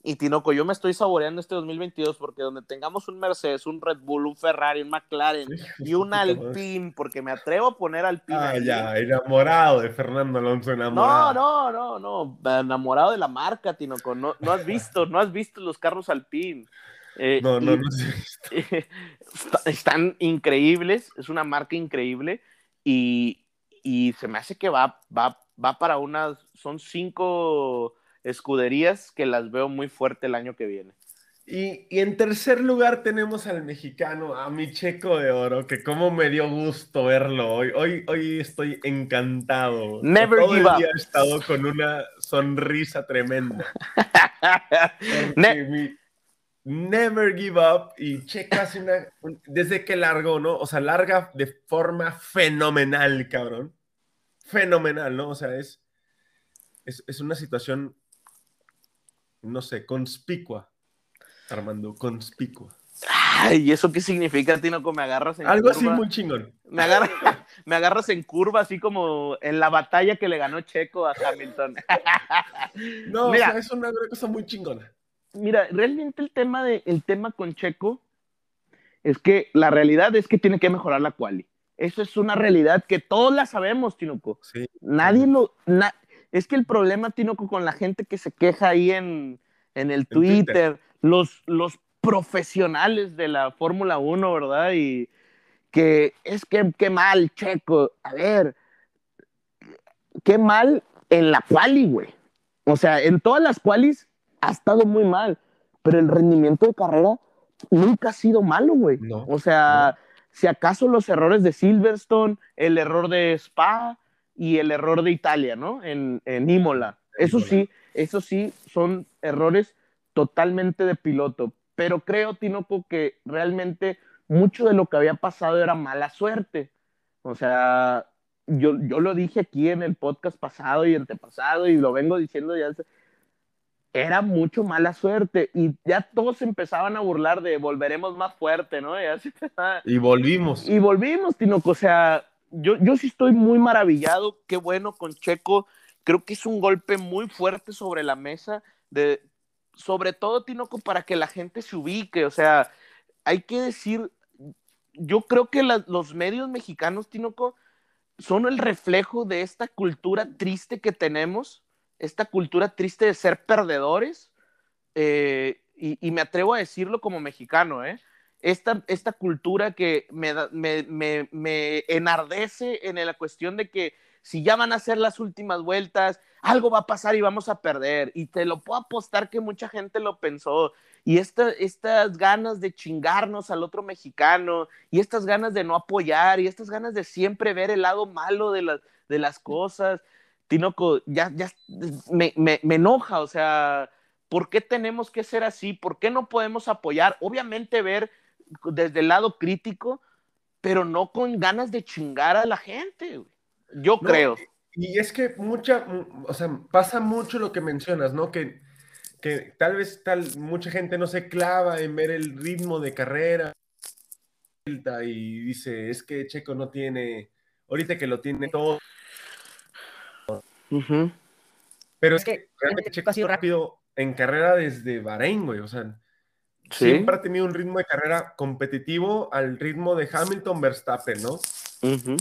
Y Tinoco, yo me estoy saboreando este 2022 porque donde tengamos un Mercedes, un Red Bull, un Ferrari, un McLaren y un Alpine, porque me atrevo a poner Alpine. Ah, ya, enamorado de Fernando Alonso, enamorado. No, no, no, no, enamorado de la marca, Tinoco. No, no has visto, no has visto los carros Alpine. Eh, no, no, no Están increíbles, es una marca increíble y, y se me hace que va, va, va para unas, son cinco escuderías que las veo muy fuerte el año que viene. Y, en tercer lugar tenemos al mexicano, a mi checo de oro, que como me dio gusto verlo hoy. Hoy, hoy estoy encantado. Never Todo give el día He estado con una sonrisa tremenda. never give up. Y checo hace una. Desde que largó, ¿no? O sea, larga de forma fenomenal, cabrón. Fenomenal, ¿no? O sea, es, es, es una situación no sé, conspicua. Armando, conspicua. Ay, ¿y eso qué significa, Tino? Me agarras en Algo así muy chingón. Me, agarras, me agarras en curva, así como en la batalla que le ganó Checo a Hamilton. no, mira, o sea, es una cosa muy chingona. Mira, realmente el tema, de, el tema con Checo es que la realidad es que tiene que mejorar la quali. Eso es una realidad que todos la sabemos, Tinoco. Sí. Nadie lo... Es que el problema, Tinoco, con la gente que se queja ahí en, el Twitter, Los, los profesionales de la Fórmula 1, ¿verdad? Y que es que qué mal, Checo. A ver, qué mal en la quali, güey. O sea, en todas las qualis ha estado muy mal, pero el rendimiento de carrera nunca ha sido malo, güey. o sea, si acaso los errores de Silverstone, el error de Spa, y el error de Italia, ¿no? En, en Imola. Eso sí, eso sí, son errores totalmente de piloto. Pero creo, Tinoco, que realmente mucho de lo que había pasado era mala suerte. O sea, yo, yo lo dije aquí en el podcast pasado y antepasado y lo vengo diciendo ya. Era mucho mala suerte y ya todos empezaban a burlar de volveremos más fuerte, ¿no? y volvimos. Y volvimos, Tinoco. O sea, yo, yo sí estoy muy maravillado, qué bueno con Checo, creo que es un golpe muy fuerte sobre la mesa, de, sobre todo, Tinoco, para que la gente se ubique, o sea, hay que decir, yo creo que los medios mexicanos, Tinoco, son el reflejo de esta cultura triste que tenemos, esta cultura triste de ser perdedores, eh, y, y, me atrevo a decirlo como mexicano, ¿eh? Esta, esta cultura que me, me, me, enardece en la cuestión de que si ya van a ser las últimas vueltas, algo va a pasar y vamos a perder. Y te lo puedo apostar que mucha gente lo pensó. Y estas ganas de chingarnos al otro mexicano, y estas ganas de no apoyar, y estas ganas de siempre ver el lado malo de, de las cosas, Tinoco, ya, ya me, me, me enoja, o sea, ¿por qué tenemos que ser así? ¿Por qué no podemos apoyar? Obviamente ver desde el lado crítico, pero no con ganas de chingar a la gente. Yo creo. Y es que mucha, o sea, pasa mucho lo que mencionas, ¿no? Que, que tal vez tal, mucha gente no se clava en ver el ritmo de carrera y dice, es que Checo no tiene, ahorita que lo tiene todo. Pero es que realmente Checo ha sido rápido en carrera desde Bahrein, güey, o sea, siempre ha tenido un ritmo de carrera competitivo al ritmo de Hamilton Verstappen, ¿no?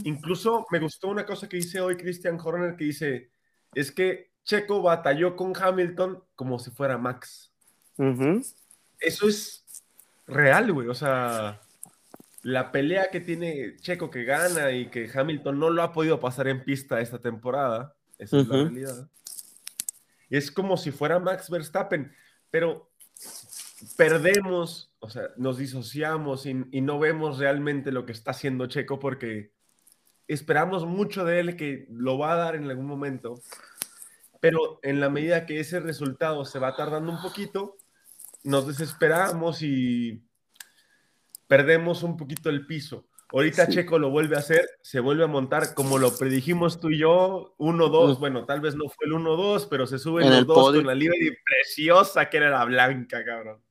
Incluso me gustó una cosa que dice hoy Christian Horner que dice, es que Checo batalló con Hamilton como si fuera Max. Eso es real, güey. O sea, la pelea que tiene Checo que gana y que Hamilton no lo ha podido pasar en pista esta temporada, esa es la realidad. Es como si fuera Max Verstappen, pero perdemos, o sea, nos disociamos y, no vemos realmente lo que está haciendo Checo porque esperamos mucho de él que lo va a dar en algún momento, pero en la medida que ese resultado se va tardando un poquito, nos desesperamos y perdemos un poquito el piso. Ahorita Checo lo vuelve a hacer, se vuelve a montar como lo predijimos tú y yo, 1-2, bueno, tal vez no fue el 1-2, pero se sube en los dos con la libre preciosa que era la blanca, cabrón.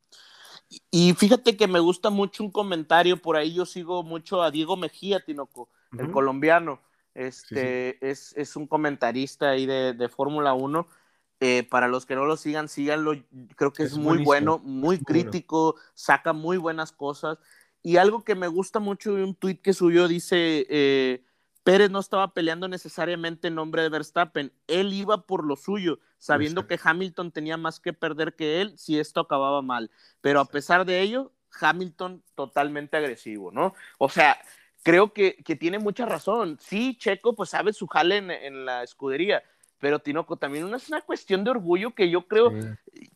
Y fíjate que me gusta mucho un comentario, por ahí yo sigo mucho a Diego Mejía, Tinoco, el colombiano. Este Es, es, un comentarista ahí de, de Fórmula 1. Eh, para los que no lo sigan, síganlo. Creo que es, muy bueno, muy crítico, saca muy buenas cosas. Y algo que me gusta mucho de un tweet que subió dice, eh, Pérez no estaba peleando necesariamente en nombre de Verstappen, él iba por lo suyo, sabiendo que Hamilton tenía más que perder que él si esto acababa mal. Pero a pesar de ello, Hamilton totalmente agresivo, ¿no? O sea, creo que, tiene mucha razón. Sí, Checo pues sabe su jale en, la escudería, pero Tinoco también es una cuestión de orgullo que yo creo,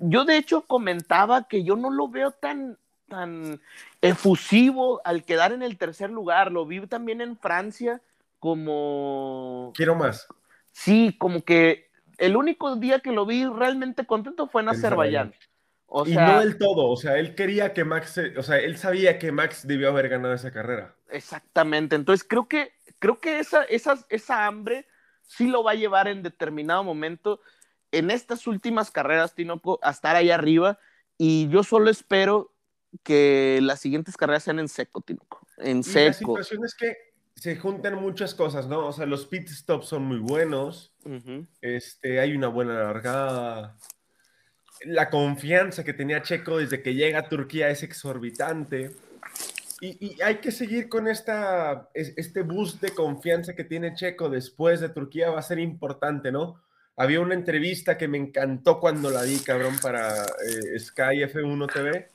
yo de hecho comentaba que yo no lo veo tan tan efusivo al quedar en el tercer lugar. Lo vi también en Francia como... Quiero más. Sí, como que el único día que lo vi realmente contento fue en Azerbaiyán. O y no del todo, o sea, él quería que Max, o sea, él sabía que Max debió haber ganado esa carrera. Exactamente, entonces creo que, creo que esa, esa, esa hambre sí lo va a llevar en determinado momento en estas últimas carreras, Tinoco, a estar ahí arriba. Y yo solo espero que las siguientes carreras sean en seco, Tinoco. En seco. La situación es que se juntan muchas cosas, ¿no? O sea, los pit stops son muy buenos. este, hay una buena largada. La confianza que tenía Checo desde que llega a Turquía es exorbitante. Y, hay que seguir con esta, este boost de confianza que tiene Checo después de Turquía, va a ser importante, ¿no? Había una entrevista que me encantó cuando la di, cabrón, para eh, Sky F1 TV,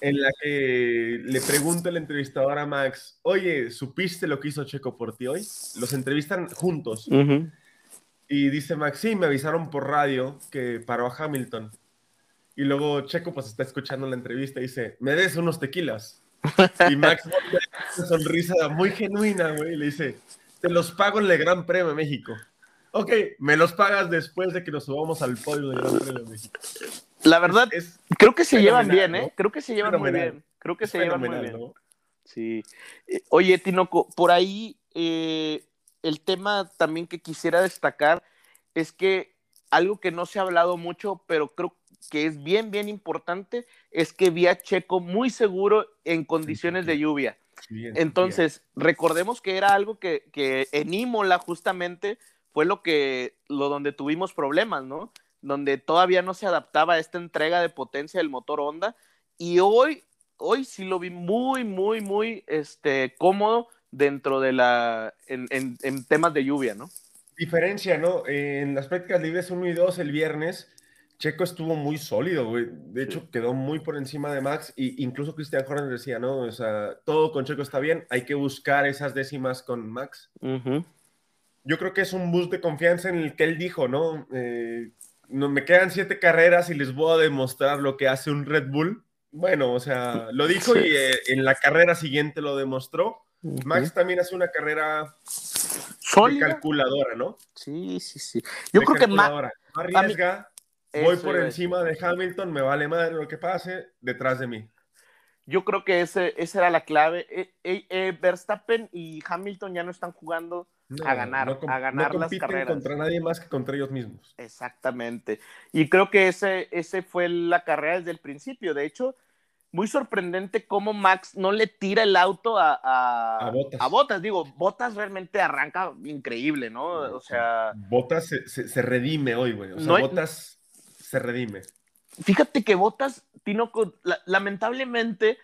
en la que le pregunta el entrevistador a Max, oye, ¿supiste lo que hizo Checo por ti hoy? Los entrevistan juntos. Y dice Max, sí, me avisaron por radio que paró a Hamilton. Y luego Checo pues está escuchando la entrevista y dice, me des unos tequilas. Y Max una sonrisa muy genuina, güey, le dice, te los pago en el Gran Premio de México. Ok, me los pagas después de que nos subamos al podio del Gran Premio de México. La verdad, es creo que se llevan bien, ¿eh? Creo que se llevan muy bien. Creo que se llevan muy bien. Sí. Eh, oye, Tinoco, por ahí eh, el tema también que quisiera destacar es que algo que no se ha hablado mucho, pero creo que es bien, bien importante, es que vi a Checo muy seguro en condiciones de lluvia. Entonces, recordemos que era algo que, que en Imola justamente fue lo que, lo donde tuvimos problemas, ¿no? Donde todavía no se adaptaba a esta entrega de potencia del motor Honda. Y hoy, hoy sí lo vi muy, muy, muy este, cómodo dentro de la, en, en, temas de lluvia, ¿no? Diferencia, ¿no? En las prácticas libres 1 y 2 el viernes, Checo estuvo muy sólido, güey. De hecho, quedó muy por encima de Max. Y incluso Cristian Horner decía, ¿no? O sea, todo con Checo está bien, hay que buscar esas décimas con Max yo creo que es un boost de confianza en el que él dijo, ¿no? Eh, no me quedan siete carreras y les voy a demostrar lo que hace un Red Bull. Bueno, o sea, lo dijo y eh, en la carrera siguiente lo demostró. Max también hace una carrera de calculadora, ¿no? Sí, sí, sí. Yo creo que Max arriesga, voy por encima de Hamilton, me vale madre lo que pase, detrás de mí. Yo creo que ese, esa era la clave. Eh, Verstappen y Hamilton ya no están jugando a ganar, a ganar las carreras. contra nadie más que contra ellos mismos. Exactamente. Y creo que ese, ese fue la carrera desde el principio. De hecho, muy sorprendente cómo Max no le tira el auto a, a, a, Botas. Digo, Botas realmente arranca increíble, ¿no? O sea. Botas se, se, redime hoy, güey. O sea, Botas se redime. Fíjate que Botas, Tinoco, lamentablemente,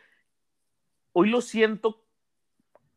hoy lo siento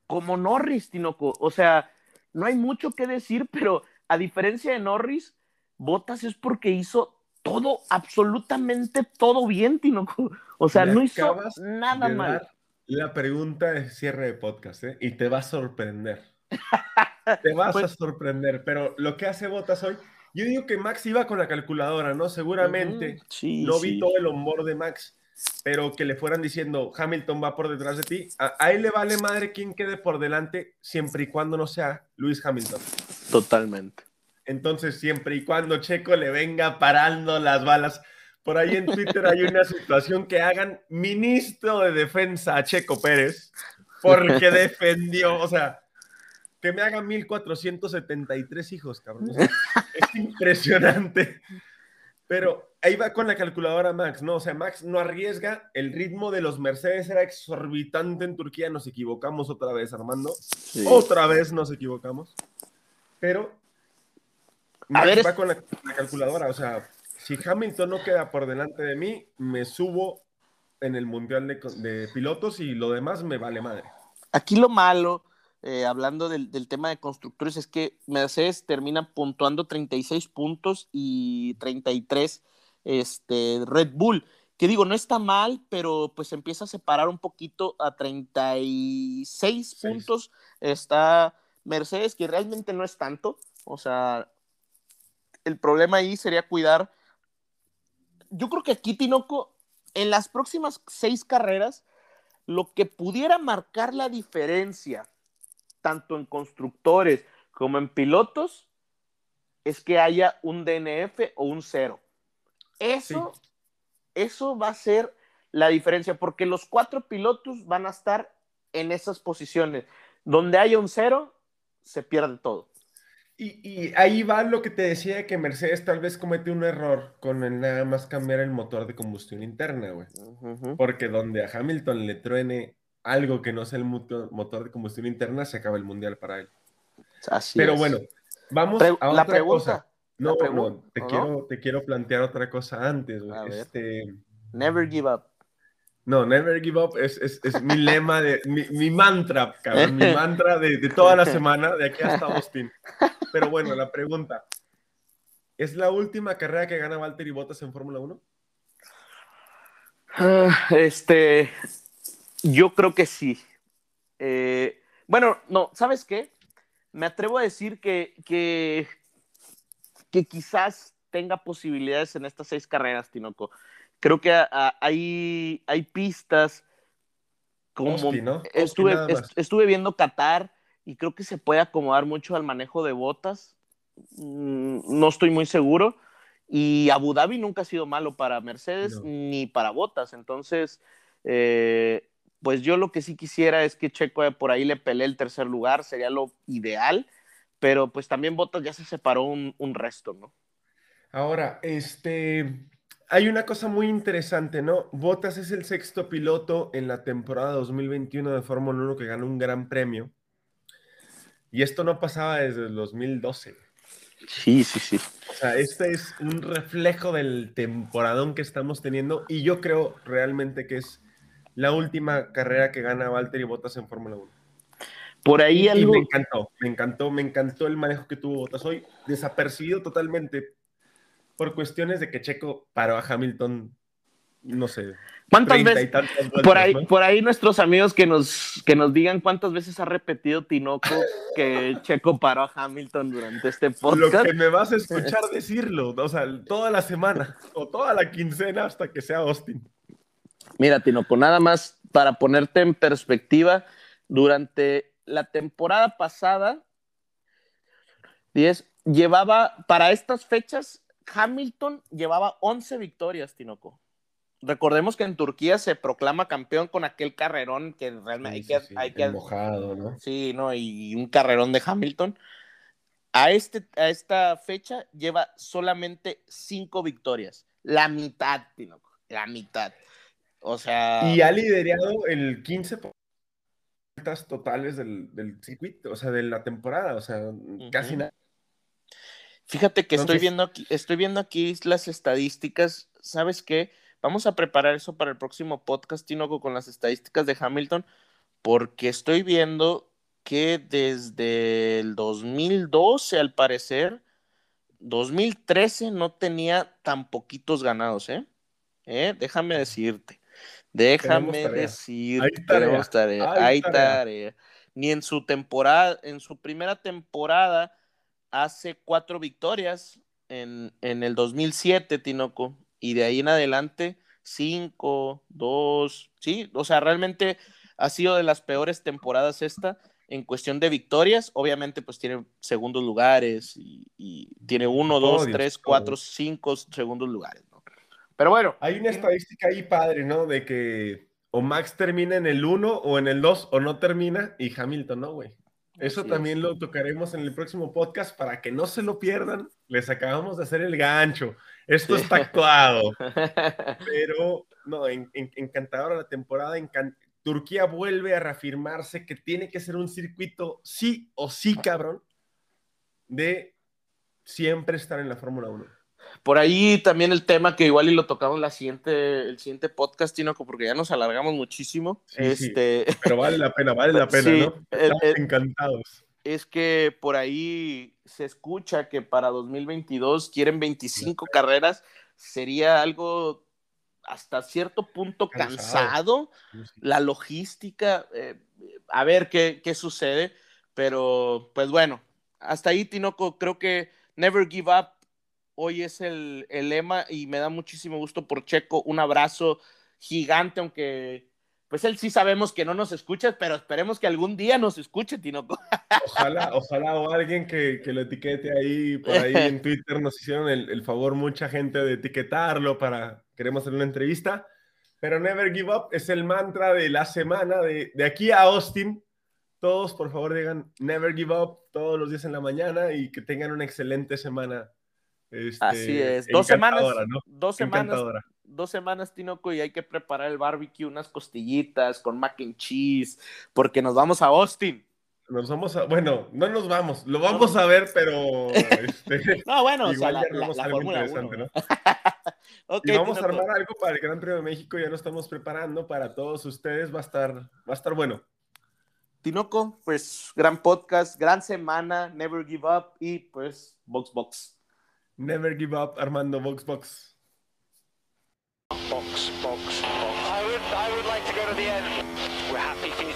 como Norris, Tinoco. O sea, no hay mucho que decir, pero a diferencia de Norris, Botas es porque hizo todo, absolutamente todo bien, Tinoco. O sea, no hizo nada mal. La pregunta de cierre de podcast, ¿eh? Y te va a sorprender. te vas a pues sorprender, pero lo que hace Botas hoy, yo digo que Max iba con la calculadora, ¿no? Seguramente no vi todo el humor de Max, pero que le fueran diciendo Hamilton va por detrás de ti, a, él le vale madre quien quede por delante siempre y cuando no sea Luis Hamilton. Totalmente. Entonces, siempre y cuando Checo le venga parando las balas. Por ahí en Twitter hay una situación que hagan ministro de defensa a Checo Pérez porque defendió, o sea, que me hagan 1473 hijos, cabrón. es impresionante Pero ahí va con la calculadora Max, ¿no? O sea, Max no arriesga, el ritmo de los Mercedes era exorbitante en Turquía, nos equivocamos otra vez, Armando. Otra vez nos equivocamos. Pero Max ver, va con la, la calculadora, o sea, si Hamilton no queda por delante de mí, me subo en el Mundial de, de Pilotos y lo demás me vale madre. Aquí lo malo, eh, hablando del, del tema de constructores, es que Mercedes termina puntuando 36 puntos y 33 este, Red Bull. Que digo, no está mal, pero pues empieza a separar un poquito a 36 Seis. puntos. Está Mercedes, que realmente no es tanto. O sea, el problema ahí sería cuidar. Yo creo que aquí Tinoco, en las próximas seis carreras, lo que pudiera marcar la diferencia, tanto en constructores como en pilotos, es que haya un DNF o un cero. Eso, eso va a ser la diferencia, porque los cuatro pilotos van a estar en esas posiciones. Donde haya un cero, se pierde todo. Y, y ahí va lo que te decía de que Mercedes tal vez comete un error con el nada más cambiar el motor de combustión interna, güey. Porque donde a Hamilton le truene algo que no sea el motor, de combustión interna, se acaba el mundial para él. Así Pero es. bueno, vamos Pre- a la otra pregunta. cosa. la No, pregunta, no, te, quiero, te quiero plantear otra cosa antes. Este, Never give up. no, never give up es, es, es mi lema, de, mi, mi mantra, cabrón, mi mantra de, de toda la semana, de aquí hasta Austin. Pero bueno, la pregunta. ¿Es la última carrera que gana Valtteri Bottas en Fórmula 1? Ah, Este, yo creo que sí. Eh, bueno, no, ¿sabes qué? Me atrevo a decir que, que, que quizás tenga posibilidades en estas seis carreras, Tinoco. Creo que a- a- hay, hay pistas como estuve, est- estuve viendo Qatar y creo que se puede acomodar mucho al manejo de botas. Mm, No estoy muy seguro. Y Abu Dhabi nunca ha sido malo para Mercedes No. ni para botas. Entonces, eh, pues yo lo que sí quisiera es que Checo por ahí le pelee el tercer lugar, sería lo ideal. Pero pues también Botas ya se separó un, un resto, ¿no? Ahora, este, hay una cosa muy interesante, ¿no? Bottas es el sexto piloto en la temporada 2021 de Fórmula 1 que ganó un gran premio. Y esto no pasaba desde el 2012. Sí, sí, sí. O sea, este es un reflejo del temporadón que estamos teniendo y yo creo realmente que es la última carrera que gana Valtteri Bottas en Fórmula 1. Por ahí Y algo. me encantó, me encantó, me encantó el manejo que tuvo Bottas hoy, desapercibido totalmente por cuestiones de que Checo paró a Hamilton, no sé, ¿Cuántas y veces? vueltas, Por ahí, ¿no? por ahí nuestros amigos que nos, que nos digan cuántas veces ha repetido Tinoco que Checo paró a Hamilton durante este Lo podcast. que me vas a escuchar decirlo, o sea, toda la semana o toda la quincena hasta que sea Austin. Mira, Tinoco, nada más para ponerte en perspectiva, durante la temporada pasada, 10, llevaba, para estas fechas, Hamilton llevaba 11 victorias, Tinoco. Recordemos que en Turquía se proclama campeón con aquel carrerón que realmente hay Sí, que, sí, sí, hay que mojado, ¿no? Sí, ¿no? Y un carrerón de Hamilton. A, este, a esta fecha lleva solamente cinco victorias. La mitad, Tinoco. La mitad. O sea. Y ha liderado el 15 por vueltas totales del, del circuito, o sea, de la temporada, o sea, casi nada. Fíjate que estoy viendo aquí, estoy viendo aquí las estadísticas. ¿Sabes qué? Vamos a preparar eso para el próximo podcast, Tinoco, con las estadísticas de Hamilton, porque estoy viendo que desde el 2012, al parecer, 2013 no tenía tan poquitos ganados, ¿eh? ¿Eh? Déjame decirte. Déjame decirte. Hay tarea. tarea. Hay Hay tarea. tarea. Ni en su temporada, en su primera temporada, hace cuatro victorias en, en el 2007, Tinoco, y de ahí en adelante, cinco, dos, sí, o sea, realmente ha sido de las peores temporadas esta en cuestión de victorias, obviamente pues tiene segundos lugares y, y tiene uno, dos, tres, cuatro, cinco segundos lugares. Pero bueno, Hay una estadística ahí padre, ¿no? De que o Max termina en el 1 o en el 2 o no termina y Hamilton no, güey. Eso Así también es. lo tocaremos en el próximo podcast para que no se lo pierdan. Les acabamos de hacer el gancho. Esto Sí. está actuado. Pero no, en- en- encantadora la temporada. encan- Turquía vuelve a reafirmarse que tiene que ser un circuito sí o sí, cabrón, de siempre estar en la Fórmula 1. Por ahí también el tema que igual y lo tocamos la siguiente, el siguiente podcast, Tinoco, porque ya nos alargamos muchísimo. Sí, sí. este, Pero vale la pena, vale la pena, Sí, ¿no? el- Estamos el- encantados. es que por ahí se escucha que para 2022 quieren 25 carreras. Sería algo hasta cierto punto Cansado. cansado. La logística, eh, a ver qué, qué sucede. Pero pues bueno, hasta ahí, Tinoco, creo que Never Give Up hoy es el, el lema y me da muchísimo gusto por Checo. Un abrazo gigante, aunque pues él sí sabemos que no nos escucha, pero esperemos que algún día nos escuche, Tinoco. Ojalá, ojalá o alguien que, que lo etiquete ahí, por ahí en Twitter nos hicieron el, el favor mucha gente de etiquetarlo para, queremos hacer una entrevista, pero Never Give Up es el mantra de la semana, de, de aquí a Austin, todos por favor digan Never Give Up todos los días en la mañana y que tengan una excelente semana. Este, Así es. Dos semanas, ¿no? dos semanas, dos semanas, Tinoco, y hay que preparar el barbecue, unas costillitas con mac and cheese, porque nos vamos a Austin. Nos vamos a, bueno, no nos vamos, lo vamos a ver, pero este, No, bueno, o sea, la, la- la algo Fórmula 1. interesante, ¿no? Ok, Y vamos a armar algo para el Gran Premio de México, ya lo estamos preparando para todos ustedes, va a estar, va a estar bueno. Tinoco, pues gran podcast, gran semana, Never Give Up y pues Box Box. Never give up, Armando Box, Box. Box, box, box. I would, I would like to go to the end. We're happy for you